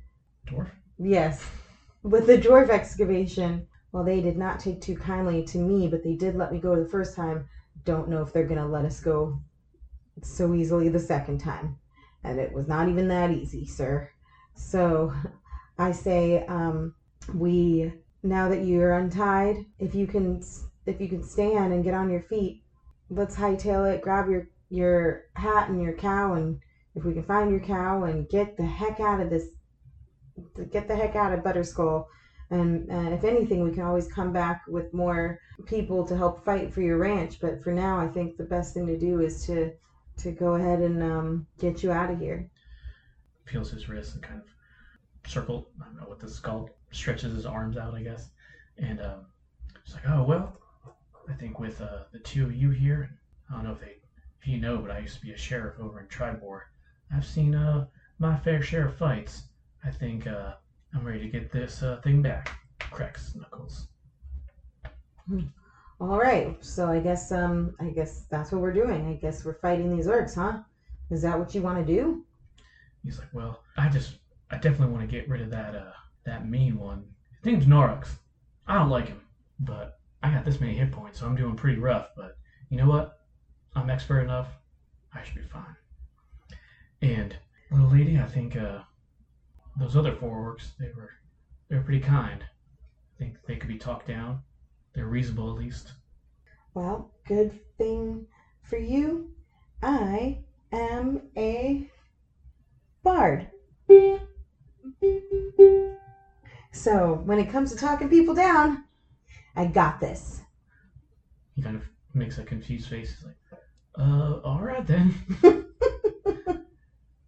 Dwarf. Yes, [LAUGHS] with the dwarf excavation. Well, they did not take too kindly to me, but they did let me go the first time. Don't know if they're gonna let us go so easily the second time, and it was not even that easy, sir. So, I say, um, we now that you're untied, if you can, if you can stand and get on your feet, let's hightail it. Grab your your hat and your cow, and if we can find your cow and get the heck out of this get the heck out of Butterskull. And if anything, we can always come back with more people to help fight for your ranch. But for now, I think the best thing to do is to to go ahead and um, get you out of here. Feels his wrist and kind of circle. I don't know what this is called. Stretches his arms out, I guess. And um, it's like, oh well, I think with uh, the two of you here, I don't know if they, if you know, but I used to be a sheriff over in Triboar. I've seen uh my fair share of fights. I think uh, I'm ready to get this uh, thing back. Cracks knuckles. All right, so I guess um I guess that's what we're doing. I guess we're fighting these orcs, huh? Is that what you want to do? He's like, well, I just, I definitely want to get rid of that, uh, that mean one. His name's Norux. I don't like him, but I got this many hit points, so I'm doing pretty rough. But you know what? I'm expert enough. I should be fine. And little lady, I think uh, those other four orcs, they were, they were pretty kind. I think they could be talked down. They're reasonable at least. Well, good thing for you. I am a bard. So when it comes to talking people down, I got this. He kind of makes a confused face. He's like, uh, all right then.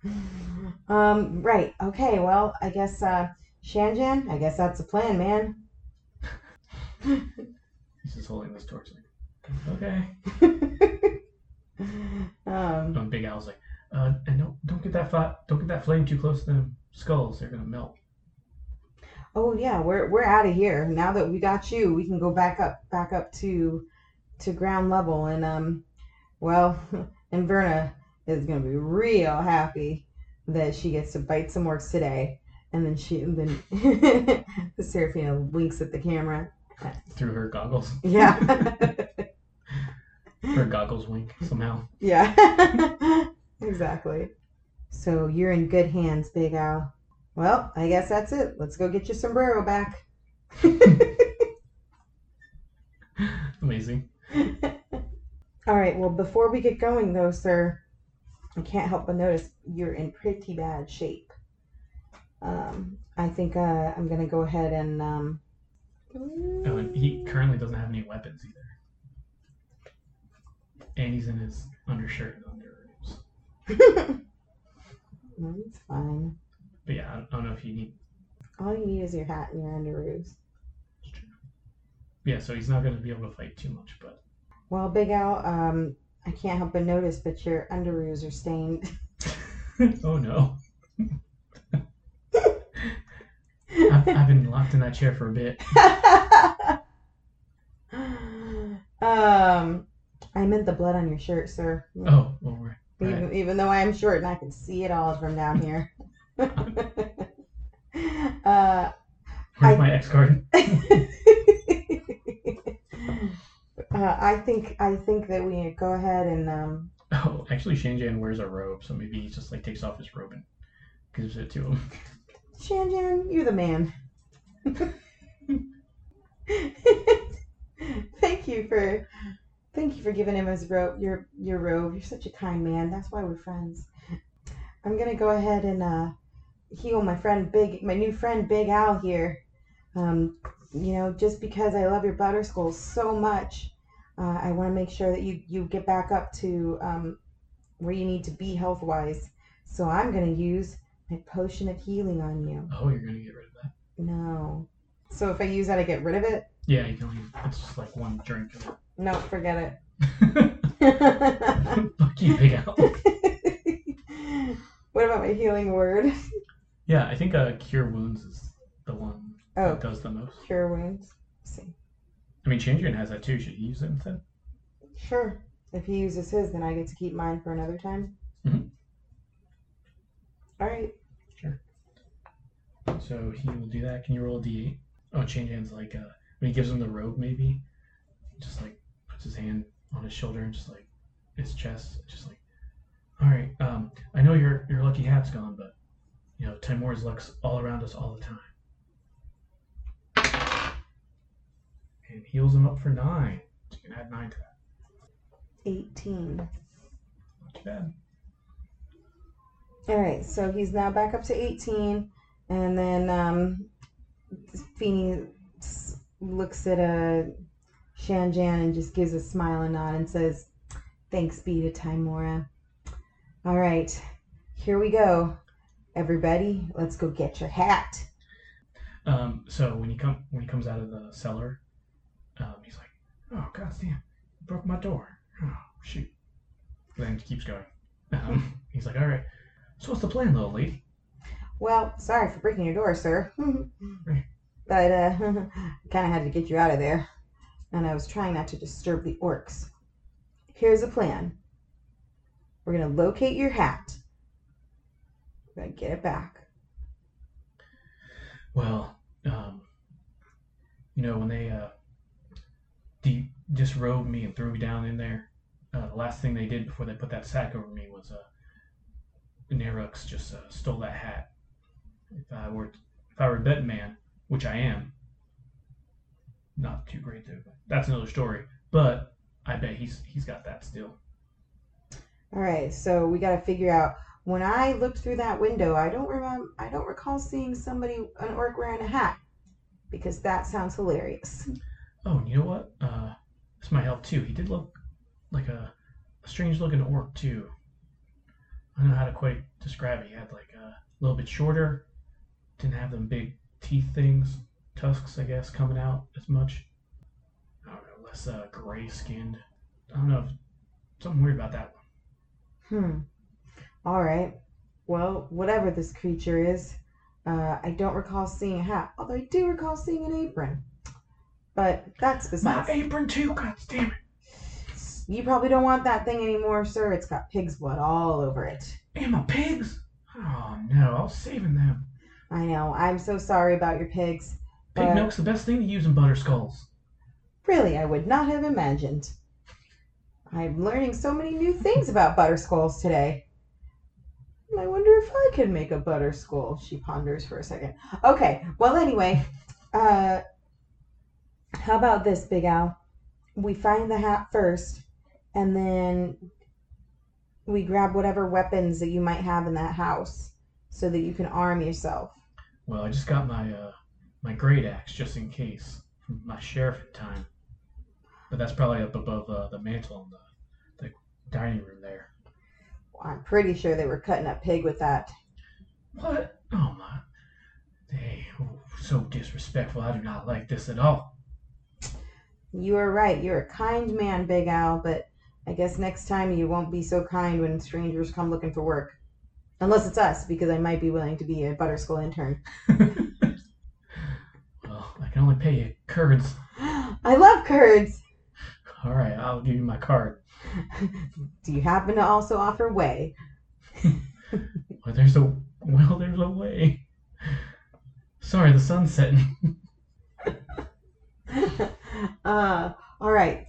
[LAUGHS] um, right. Okay, well, I guess uh Shanjan, I guess that's the plan, man. [LAUGHS] He's just holding this torch. Like, okay. [LAUGHS] um Um, Big Al's like, uh, and don't don't get that fi- don't get that flame too close to them skulls. They're gonna melt. Oh yeah, we're we're out of here. Now that we got you, we can go back up back up to to ground level and um well [LAUGHS] Inverna is gonna be real happy that she gets to bite some orcs today. And then she and then [LAUGHS] the Seraphina winks at the camera. Through her goggles. Yeah. [LAUGHS] Her goggles wink somehow. yeah. [LAUGHS] exactly. So you're in good hands, Big Al. Well, I guess that's it. Let's go get your sombrero back. Amazing. All right. Well, before we get going, though, sir, I can't help but notice you're in pretty bad shape. Um, I think uh, I'm gonna go ahead and. Um, Oh, and he currently doesn't have any weapons either. And he's in his undershirt and underoos. [LAUGHS] no, it's fine. But yeah, I don't, I don't know if you need. All you need is your hat and your underoos. Yeah, so he's not gonna be able to fight too much, but Well, Big Al, um, I can't help but notice, but your underoos are stained. [LAUGHS] oh no. [LAUGHS] I've, I've been locked in that chair for a bit. [LAUGHS] um, I meant the blood on your shirt, sir. Oh, well, we're, Even, even though I am short and I can see it all from down here. uh, Where's I- my X card? Uh, I think I think that we go ahead and um, Oh, actually, Shanjan wears a robe, so maybe he just like takes off his robe and gives it to him. Shanjan, you're the man. [LAUGHS] thank you for thank you for giving him his robe your your robe. You're such a kind man. That's why we're friends. I'm gonna go ahead and uh, heal my friend Big my new friend Big Al here. Um, you know, just because I love your butter skulls so much, uh, I want to make sure that you you get back up to um, where you need to be health wise. So I'm gonna use my potion of healing on you. Oh, you're gonna get rid of that? No. So if I use that, I get rid of it? Yeah, you can only. It's just like one drink. No, forget it. [LAUGHS] Fuck you, Big Al. [LAUGHS] what about my healing word? Yeah, I think uh, Cure Wounds is the one Oh, that does the most. cure wounds. Let's see. I mean, Shanjan has that too. Should he use it instead? Sure. If he uses his, then I get to keep mine for another time. Mhm. All right. Sure. So he will do that. Can you roll a d8? Oh, Shanjan's like, uh, when he gives him the robe, maybe, just like puts his hand on his shoulder and just like his chest, just like, all right, um, I know your your lucky hat's gone, but you know Tymora's luck's all around us all the time. And heals him up for nine. So you can add nine to that. 18. Not too bad. All right. So he's now back up to 18. And then um, Feeny looks at uh, Shanjan and just gives a smile and nod and says, Thanks be to Tymora. All right. Here we go. Everybody, let's go get your hat. Um, so when he come when he comes out of the cellar, um, he's like, "Oh god damn, you broke my door. Oh shoot." Then keeps going. Um, [LAUGHS] he's like, "All right, so what's the plan, little lady?" Well, sorry for breaking your door, sir. [LAUGHS] But uh, [LAUGHS] kind of had to get you out of there. And I was trying not to disturb the orcs. Here's the plan we're going to locate your hat, we're going to get it back. Well, um, you know when they uh, de- disrobed me and threw me down in there, uh, the last thing they did before they put that sack over me was uh, just uh, stole that hat. If I were if I were a betting man, which I am, not too great though. That's another story. But I bet he's he's got that still. All right, so we got to figure out. When I looked through that window, I don't remember. I don't recall seeing somebody, an orc, wearing a hat, because that sounds hilarious. [LAUGHS] Oh, and you know what? Uh, this might help too. He did look like a, a strange looking orc too. I don't know how to quite describe it. He had like a little bit shorter, didn't have them big teeth things, tusks, I guess, coming out as much. I don't know, less uh, gray skinned. I don't know, if something weird about that one. Hmm. All right. Well, whatever this creature is, uh, I don't recall seeing a hat, although I do recall seeing an apron. But that's My besides. apron too. God damn it! You probably don't want that thing anymore, sir. It's got pig's blood all over it. And my pigs. Oh no, I was saving them. I know. I'm so sorry about your pigs. Pig but milk's the best thing to use in butter skulls. Really, I would not have imagined. I'm learning so many new things about butter skulls today. I wonder if I could make a butter skull. She ponders for a second. Okay, well, anyway, uh, how about this, Big Al? We find the hat first, and then we grab whatever weapons that you might have in that house so that you can arm yourself. Well, I just got my uh, my great axe just in case from my sheriff time, but that's probably up above uh, the mantle in the the dining room there. I'm pretty sure they were cutting up pig with that. What? Oh my! They oh, so disrespectful. I do not like this at all. You are right. You're a kind man, Big Al, but I guess next time you won't be so kind when strangers come looking for work. Unless it's us, because I might be willing to be a butter school intern. [LAUGHS] well, I can only pay you curds. [GASPS] I love curds! All right, I'll give you my card. [LAUGHS] Do you happen to also offer whey? [LAUGHS] Well, there's a well, there's a way. Sorry, the sun's setting. [LAUGHS] uh, all right.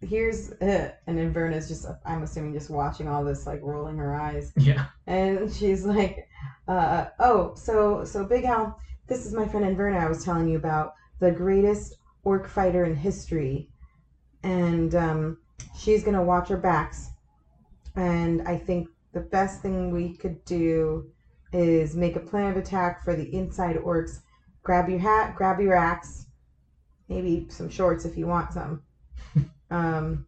Here's uh, [LAUGHS] and Inverna's just, I'm assuming, just watching all this, like rolling her eyes. [LAUGHS] yeah. and she's like, uh, "Oh, so so Big Al, this is my friend Inverna I was telling you about, the greatest orc fighter in history, and um, she's gonna watch our backs, and I think the best thing we could do is make a plan of attack for the inside orcs. Grab your hat, grab your axe, maybe some shorts if you want some." [LAUGHS] Um,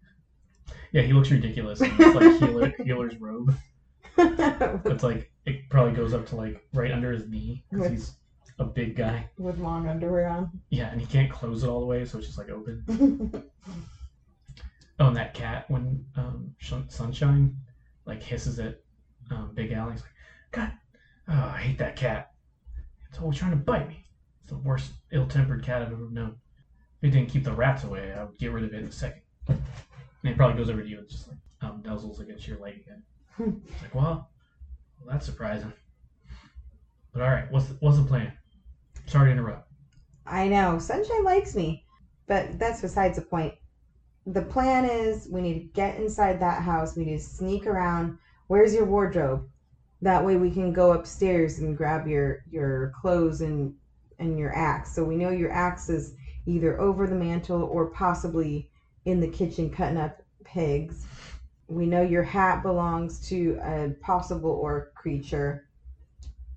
Yeah, he looks ridiculous. in this, like [LAUGHS] healer, healer's robe. [LAUGHS] It's like it probably goes up to like right under his knee because he's a big guy. with long underwear on. Yeah, and he can't close it all the way, so it's just like open. Oh, and that cat when um, Sunshine like hisses at um, Big Al. He's like, God, oh, I hate that cat. It's always trying to bite me. It's the worst ill-tempered cat I've ever known. It didn't keep the rats away, I would get rid of it in a second. And it probably goes over to you and just like um, nuzzles against your leg again. it's like, well, well, that's surprising. But all right, what's the, what's the plan? Sorry to interrupt. I know. Sunshine likes me. But that's besides the point. The plan is we need to get inside that house. We need to sneak around. Where's your wardrobe? That way we can go upstairs and grab your your clothes and and your axe. So we know your axe is either over the mantle or possibly in the kitchen cutting up pigs. We know your hat belongs to a possible orc creature.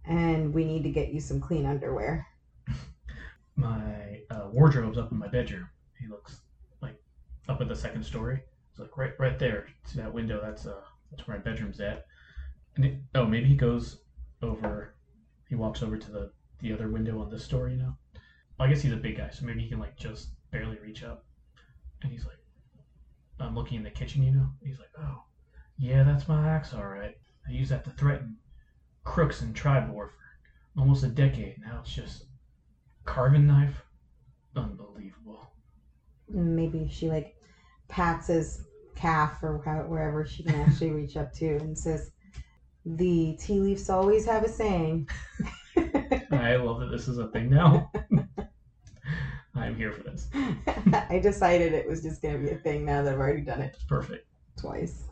And we need to get you some clean underwear. my uh, wardrobe's up in my bedroom. He looks like up at the second story. It's like right right there. See that window? That's uh that's where my bedroom's at. And it, oh, maybe he goes over. He walks over to the the other window on this story. Well, I guess he's a big guy, so maybe he can like just barely reach up. And he's like, I'm looking in the kitchen. You know. He's like, oh, yeah, that's my axe, all right. I used that to threaten crooks in Triboar for almost a decade. Now it's just carving knife unbelievable maybe she like pats his calf or wherever she can actually reach up to and says the tea leaves always have a saying [LAUGHS] i love that this is a thing now [LAUGHS] i'm here for this. [LAUGHS] I decided it was just going to be a thing now that i've already done it. Perfect. Twice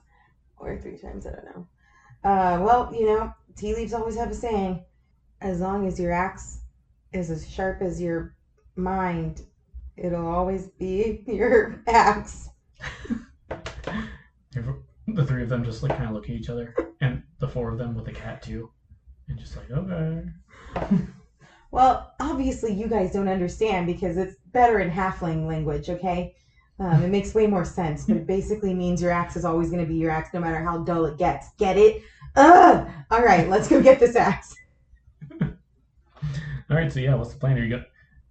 or three times i don't know. Uh, well you know tea leaves always have a saying as long as your axe is as sharp as your mind it'll always be [LAUGHS] your axe. [LAUGHS] The three of them just like kind of look at each other and the four of them with the cat too and just like okay Well, obviously, you guys don't understand because it's better in halfling language, okay? Um, it makes way more sense, but it [LAUGHS] basically means your axe is always going to be your axe no matter how dull it gets. Get it? Ugh! All right, let's go get this axe. [LAUGHS] all right so yeah what's the plan are you go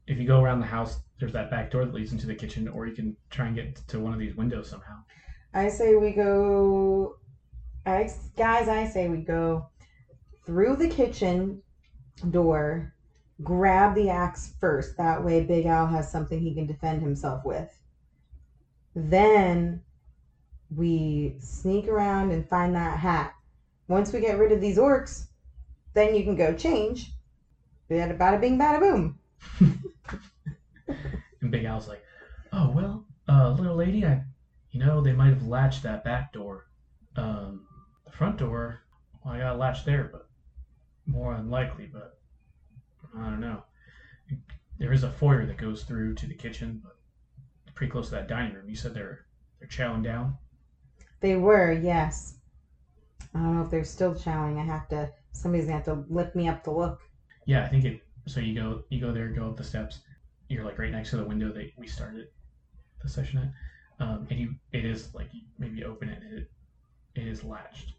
if you go around the house there's that back door that leads into the kitchen or you can try and get to one of these windows somehow I say we go. I, guys, I say we go through the kitchen door, grab the axe first. That way, Big Al has something he can defend himself with. Then we sneak around and find that hat. Once we get rid of these orcs, then you can go change. Bada bada bing bada boom. [LAUGHS] And Big Al's like, "Oh well, uh, little lady, I, you know, they might have latched that back door. Um, the front door, well, I got a latch there, but more unlikely. But I don't know. There is a foyer that goes through to the kitchen, but pretty close to that dining room. You said they're they're chowing down. They were, yes. I don't know if they're still chowing. I have to. Somebody's gonna have to lift me up to look. Yeah, I think it. So you go you go there, go up the steps. You're like right next to the window that we started the session at, um, and you it is like you maybe open it. It it is latched.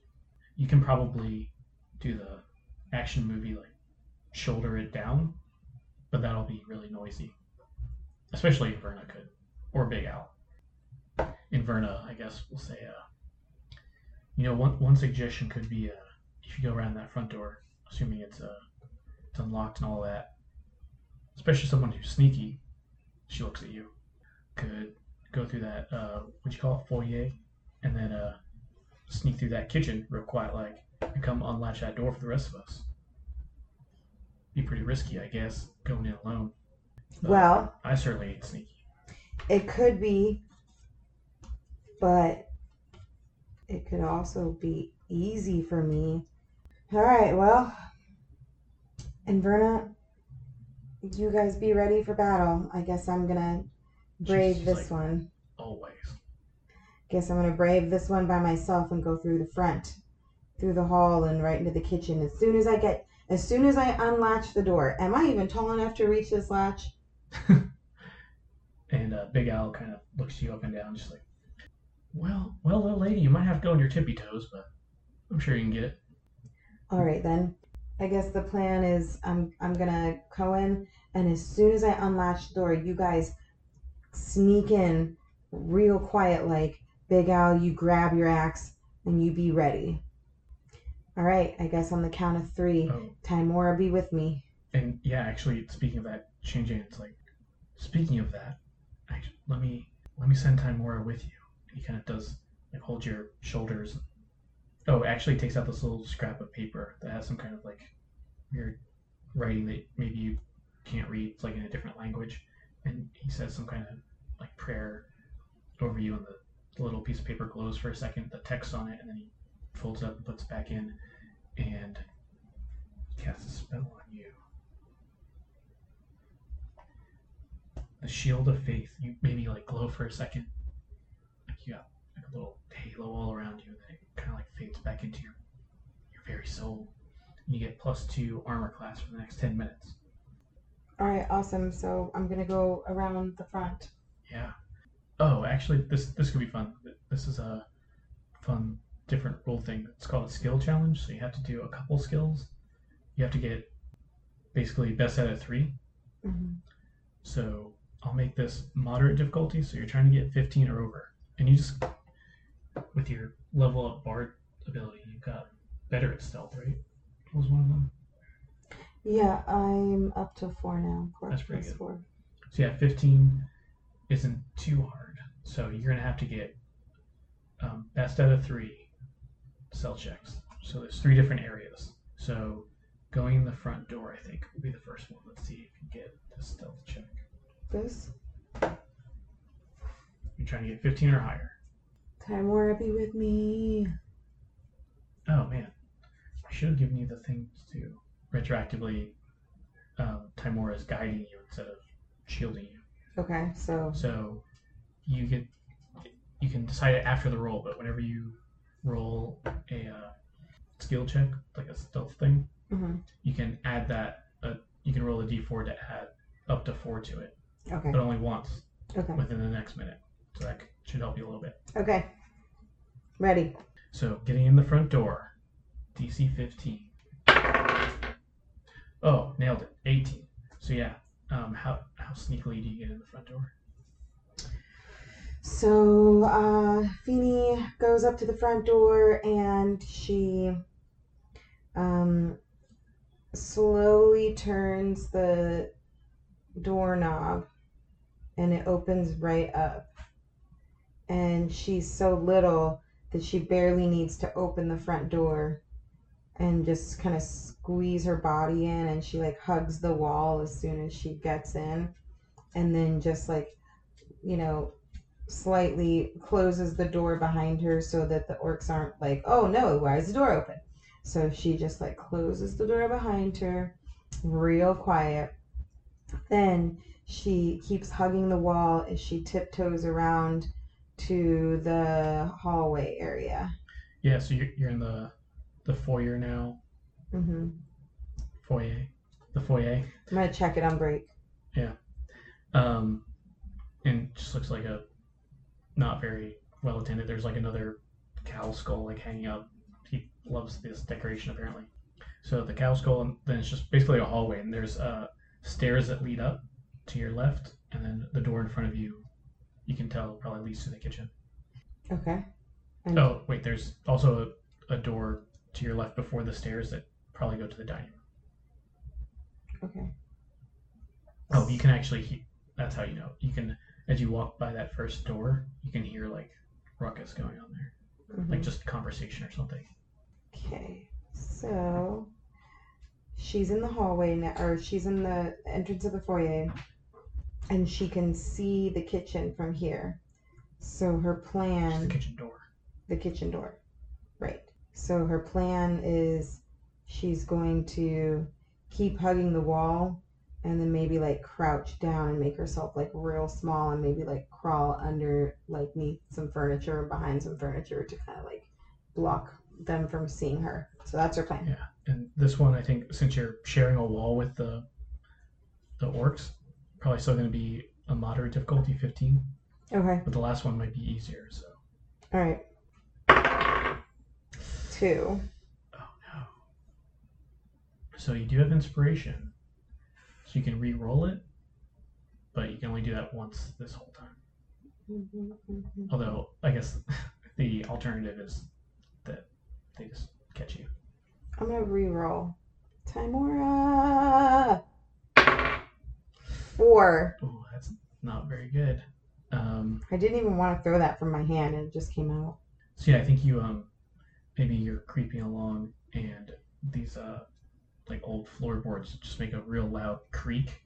You can probably do the action movie like shoulder it down, but that'll be really noisy. Especially if Verna could, or Big Al. Inverna, I guess we'll say. Uh, you know, one one suggestion could be uh, if you go around that front door, assuming it's uh, it's unlocked and all that. Especially someone who's sneaky, she looks at you. Could go through that uh what you call it, foyer, and then uh sneak through that kitchen real quiet like and come unlatch that door for the rest of us. Be pretty risky, I guess, going in alone. But Well, I certainly ain't sneaky. it could be, but it could also be easy for me. All right, well, Inverna, you guys be ready for battle. I guess I'm gonna brave She's this like- one. Always. Guess I'm gonna brave this one by myself and go through the front, through the hall, and right into the kitchen. As soon as I get, as soon as I unlatch the door, am I even tall enough to reach this latch? [LAUGHS] And uh, Big Al kind of looks you up and down, just like, well, well, little lady, you might have to go on your tippy toes, but I'm sure you can get it. All right then. I guess the plan is I'm I'm gonna go in, and as soon as I unlatch the door, you guys sneak in real quiet, like Big Al, you grab your axe and you be ready. All right, I guess on the count of three, Oh, Tymora be with me. and yeah, actually, speaking of that, Shanjan it's like, speaking of that, actually, let me let me send Tymora with you. He kind of does like hold your shoulders. Oh, actually, takes out this little scrap of paper that has some kind of like weird writing that maybe you can't read. It's like in a different language, and he says some kind of like prayer over you, and the, the little piece of paper glows for a second, the text on it, and then he folds it up and puts it back in, and casts a spell on you. The shield of faith. You maybe like glow for a second. Like you got like a little halo all around you, and then it kind of like fades back into your your very soul. And You get plus two armor class for the next ten minutes. All right, awesome. So I'm gonna go around the front. Yeah. Oh, actually, this this could be fun. This is a fun, different rule thing. It's called a skill challenge. So you have to do a couple skills. You have to get basically best out of three. hmm So I'll make this moderate difficulty. So you're trying to get 15 or over, and you just with your level up bard ability, you got better at stealth, right? What was one of them? Yeah, I'm up to four now. Four That's pretty good. four. So yeah, 15 isn't too hard. So you're gonna have to get um, best out of three cell checks. So there's three different areas. So going in the front door, I think, will be the first one. Let's see if you can get the stealth check. This You're trying to get 15 or higher. Tymora be with me. Oh man, I should have given you the thing to retroactively. Um, Tymora is guiding you instead of shielding you. Okay, so So you get you can decide it after the roll, but whenever you roll a uh, skill check, like a stealth thing, mhm. you can add that. Uh, you can roll a d4 to add up to four to it, okay, but only once okay, within the next minute. So that c- should help you a little bit. okay. Ready. So getting in the front door, DC 15. Oh, nailed it. 18. So yeah, um, how how sneakily do you get in the front door? So uh, Feeny goes up to the front door and she um, slowly turns the doorknob and it opens right up. And she's so little that she barely needs to open the front door and just kind of squeeze her body in and she like hugs the wall as soon as she gets in and then just like you know slightly closes the door behind her so that the orcs aren't like, oh no, why is the door open? So she just like closes the door behind her, real quiet. Then she keeps hugging the wall as she tiptoes around to the hallway area. Yeah, so you're, you're in the the foyer now. Mm-hmm. Foyer, the foyer. I'm gonna check it on break. Yeah, um, and just looks like a not very well attended. There's like another cow skull like hanging up. He loves this decoration apparently. So the cow skull, and then it's just basically a hallway, and there's uh stairs that lead up to your left, and then the door in front of you. You can tell probably leads to the kitchen. Okay. And Oh wait, there's also a, a door to your left before the stairs that probably go to the dining room. okay. Oh, you can actually. He- that's how you know. You can, as you walk by that first door, you can hear like ruckus going on there, Mhm. like just conversation or something. Okay, so she's in the hallway now, or she's in the entrance of the foyer, and she can see the kitchen from here. So her Just the plan, kitchen door. the kitchen door, right? So her plan is she's going to keep hugging the wall, and then maybe like crouch down and make herself like real small, and maybe like crawl under like neath some furniture, or behind some furniture to kind of like block them from seeing her. So that's her plan. Yeah, and this one, I think, since you're sharing a wall with the the orcs, probably still going to be a moderate difficulty, 15. Okay. But the last one might be easier. So, All right. Two. oh no. So you do have inspiration, so you can re-roll it, but you can only do that once this whole time. Although I guess [LAUGHS] the alternative is that they just catch you. I'm gonna re-roll. Tymora. Four. Oh, that's not very good. Um, I didn't even want to throw that from my hand, and it just came out. so yeah, I think you um maybe you're creeping along and these uh like old floorboards just make a real loud creak,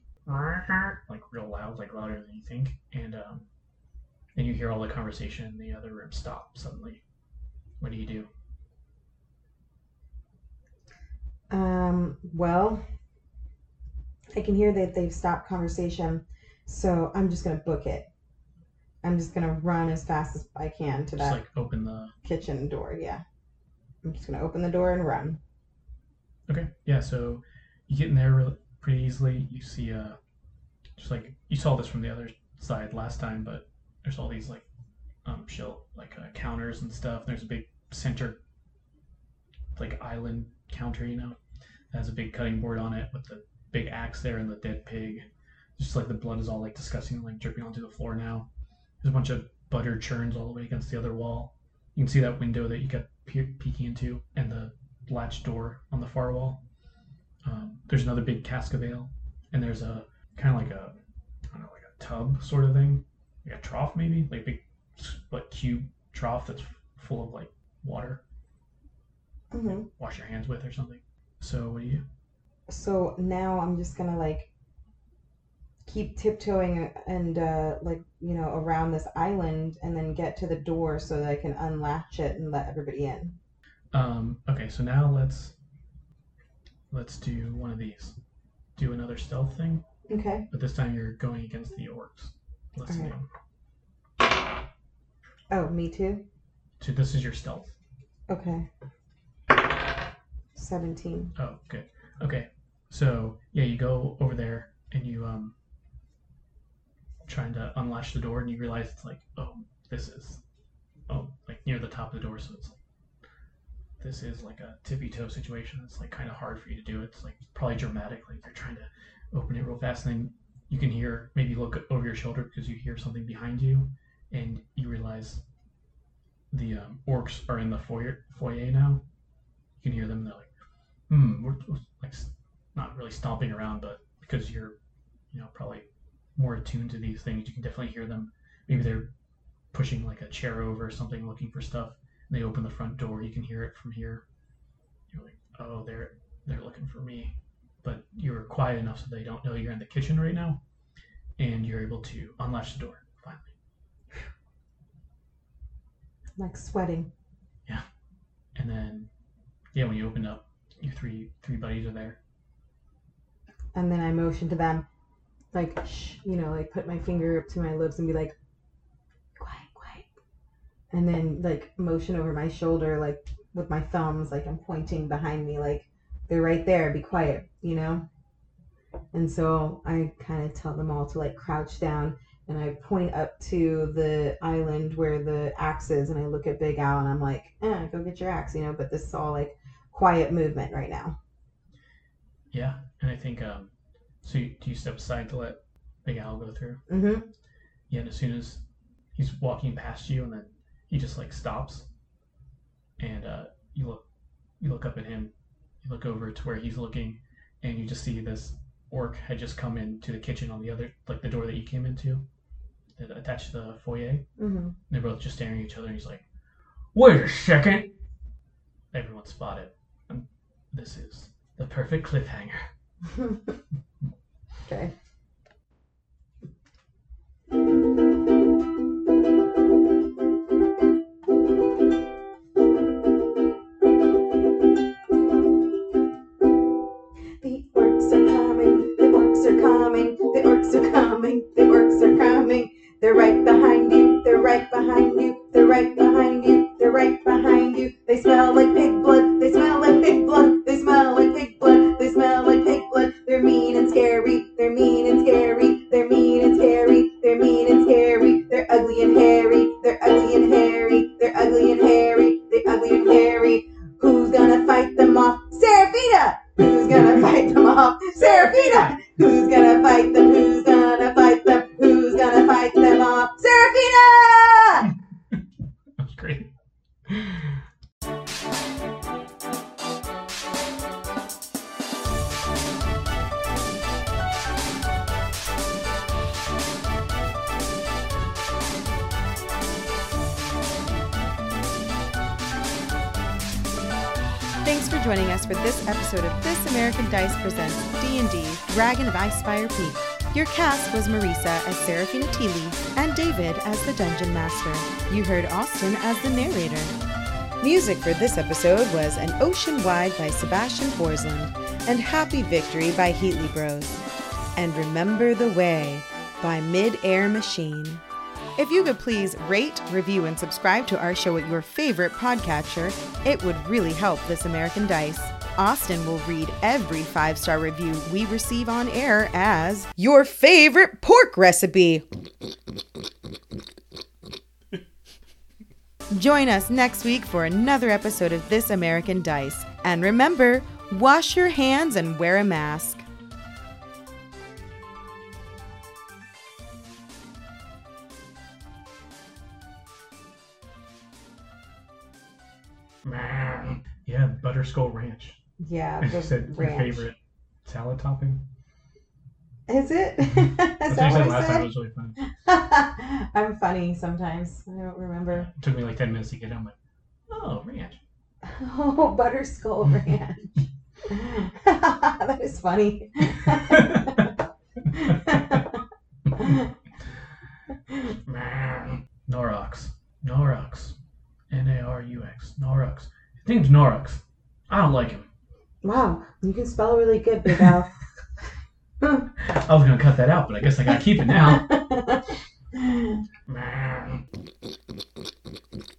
like real loud, like louder than you think, and um then you hear all the conversation in the other room stop suddenly. What do you do? Um. Well, I can hear that they've stopped conversation, so I'm just gonna book it. I'm just gonna run as fast as I can to Just that like open the kitchen door. Yeah. I'm just gonna open the door and run. Okay. Yeah. So you get in there real, pretty easily. You see, uh, just like you saw this from the other side last time, but there's all these like, um, shell like uh, counters and stuff. There's a big center, like island counter, you know, that has a big cutting board on it with the big axe there and the dead pig. Just like the blood is all like disgusting, like dripping onto the floor now. There's a bunch of butter churns all the way against the other wall. You can see that window that you kept pe- peeking into, and the latch door on the far wall. Um, there's another big cask of ale, and there's a kind of like a, I don't know, like a tub sort of thing, like a trough maybe, like big, like cube trough that's full of like water, hmm wash your hands with or something. So what do you? So now I'm just gonna like keep tiptoeing and uh, like you know around this island and then get to the door so that I can unlatch it and let everybody in. Um, okay, so now let's let's do one of these. Do another stealth thing, Okay. but this time you're going against the orcs. Listening. Oh, me too. So this is your stealth. Okay. Seventeen. Oh, good. Okay. So yeah, you go over there and you um trying to unlatch the door and you realize it's like, oh, this is oh like near the top of the door, so it's like this is like a tippy toe situation. It's like kind of hard for you to do. It's like probably dramatic. Like you're trying to open it real fast, and then you can hear maybe look over your shoulder because you hear something behind you, and you realize the um, orcs are in the foyer foyer now. You can hear them. They're like, hmm, we're, like not really stomping around, but because you're, you know, probably more attuned to these things, you can definitely hear them. Maybe they're pushing like a chair over or something, looking for stuff. And they open the front door. You can hear it from here. You're like, oh, they're they're looking for me, but you're quiet enough so they don't know you're in the kitchen right now, and you're able to unlatch the door finally. Like sweating. Yeah, and then, yeah, when you open up, your three three buddies are there. And then I motion to them, like, shh, you know, like put my finger up to my lips and be like. And then, like, motion over my shoulder, like, with my thumbs, like I'm pointing behind me, like, they're right there, be quiet, you know? And so I kind of tell them all to, like, crouch down. And I point up to the island where the axe is, and I look at Big Al, and I'm like, eh, go get your axe, you know? But this is all, like, quiet movement right now. Yeah, and I think um, so. You, do you step aside to let Big Al go through? Mm-hmm. Yeah, and as soon as he's walking past you, and then he just like stops, and uh, you look, you look up at him, you look over to where he's looking, and you just see this orc had just come into the kitchen on the other, like the door that you came into, that attached to the foyer. Mm-hmm. They're both just staring at each other, and he's like, "Wait a second. Everyone spotted. Um, this is the perfect cliffhanger. [LAUGHS] okay. Are coming. They're right behind you, they're right behind you, they're right behind you, they're right behind you. They smell like pig blood, they smell like pig blood, they smell like pig blood, they smell like pig blood. They're mean and scary, they're mean and scary, they're mean and scary, they're mean and scary, they're ugly and hairy, they're ugly and hairy, they're ugly and hairy, they're ugly and hairy. Who's gonna fight them off? Serafina! Who's gonna fight them off? Serafina! Serafina! [LAUGHS] that was great. Thanks for joining us for this episode of This American Dice Presents D&D Dragon of Icespire Peak. Your cast was Marisa as Serafina Teely and David as the Dungeon Master. You heard Austin as the narrator. Music for this episode was An Ocean Wide by Sebastian Forsland and Happy Victory by Heatley Bros. And Remember the Way by Mid Air Machine. If you could please rate, review, and subscribe to our show at your favorite podcatcher, it would really help This American Dice. Austin will read every five star review we receive on air as your favorite pork recipe. Join us next week for another episode of This American Dice. And remember, wash your hands and wear a mask. Yeah, Butterskull Ranch. Yeah, the said your favorite salad topping. Is it? [LAUGHS] Is that what I last time. It said? really fun. [LAUGHS] I'm funny sometimes. I don't remember. It took me like 10 minutes to get it. I'm like, oh, ranch. [LAUGHS] Oh, Butterskull Ranch. that is funny. Norox. Norox. N A R U X. Norox. His name's Norox. I don't like him. Wow, you can spell really good, Big Al. [LAUGHS] I was going to cut that out, but I guess I got to keep it now. [LAUGHS]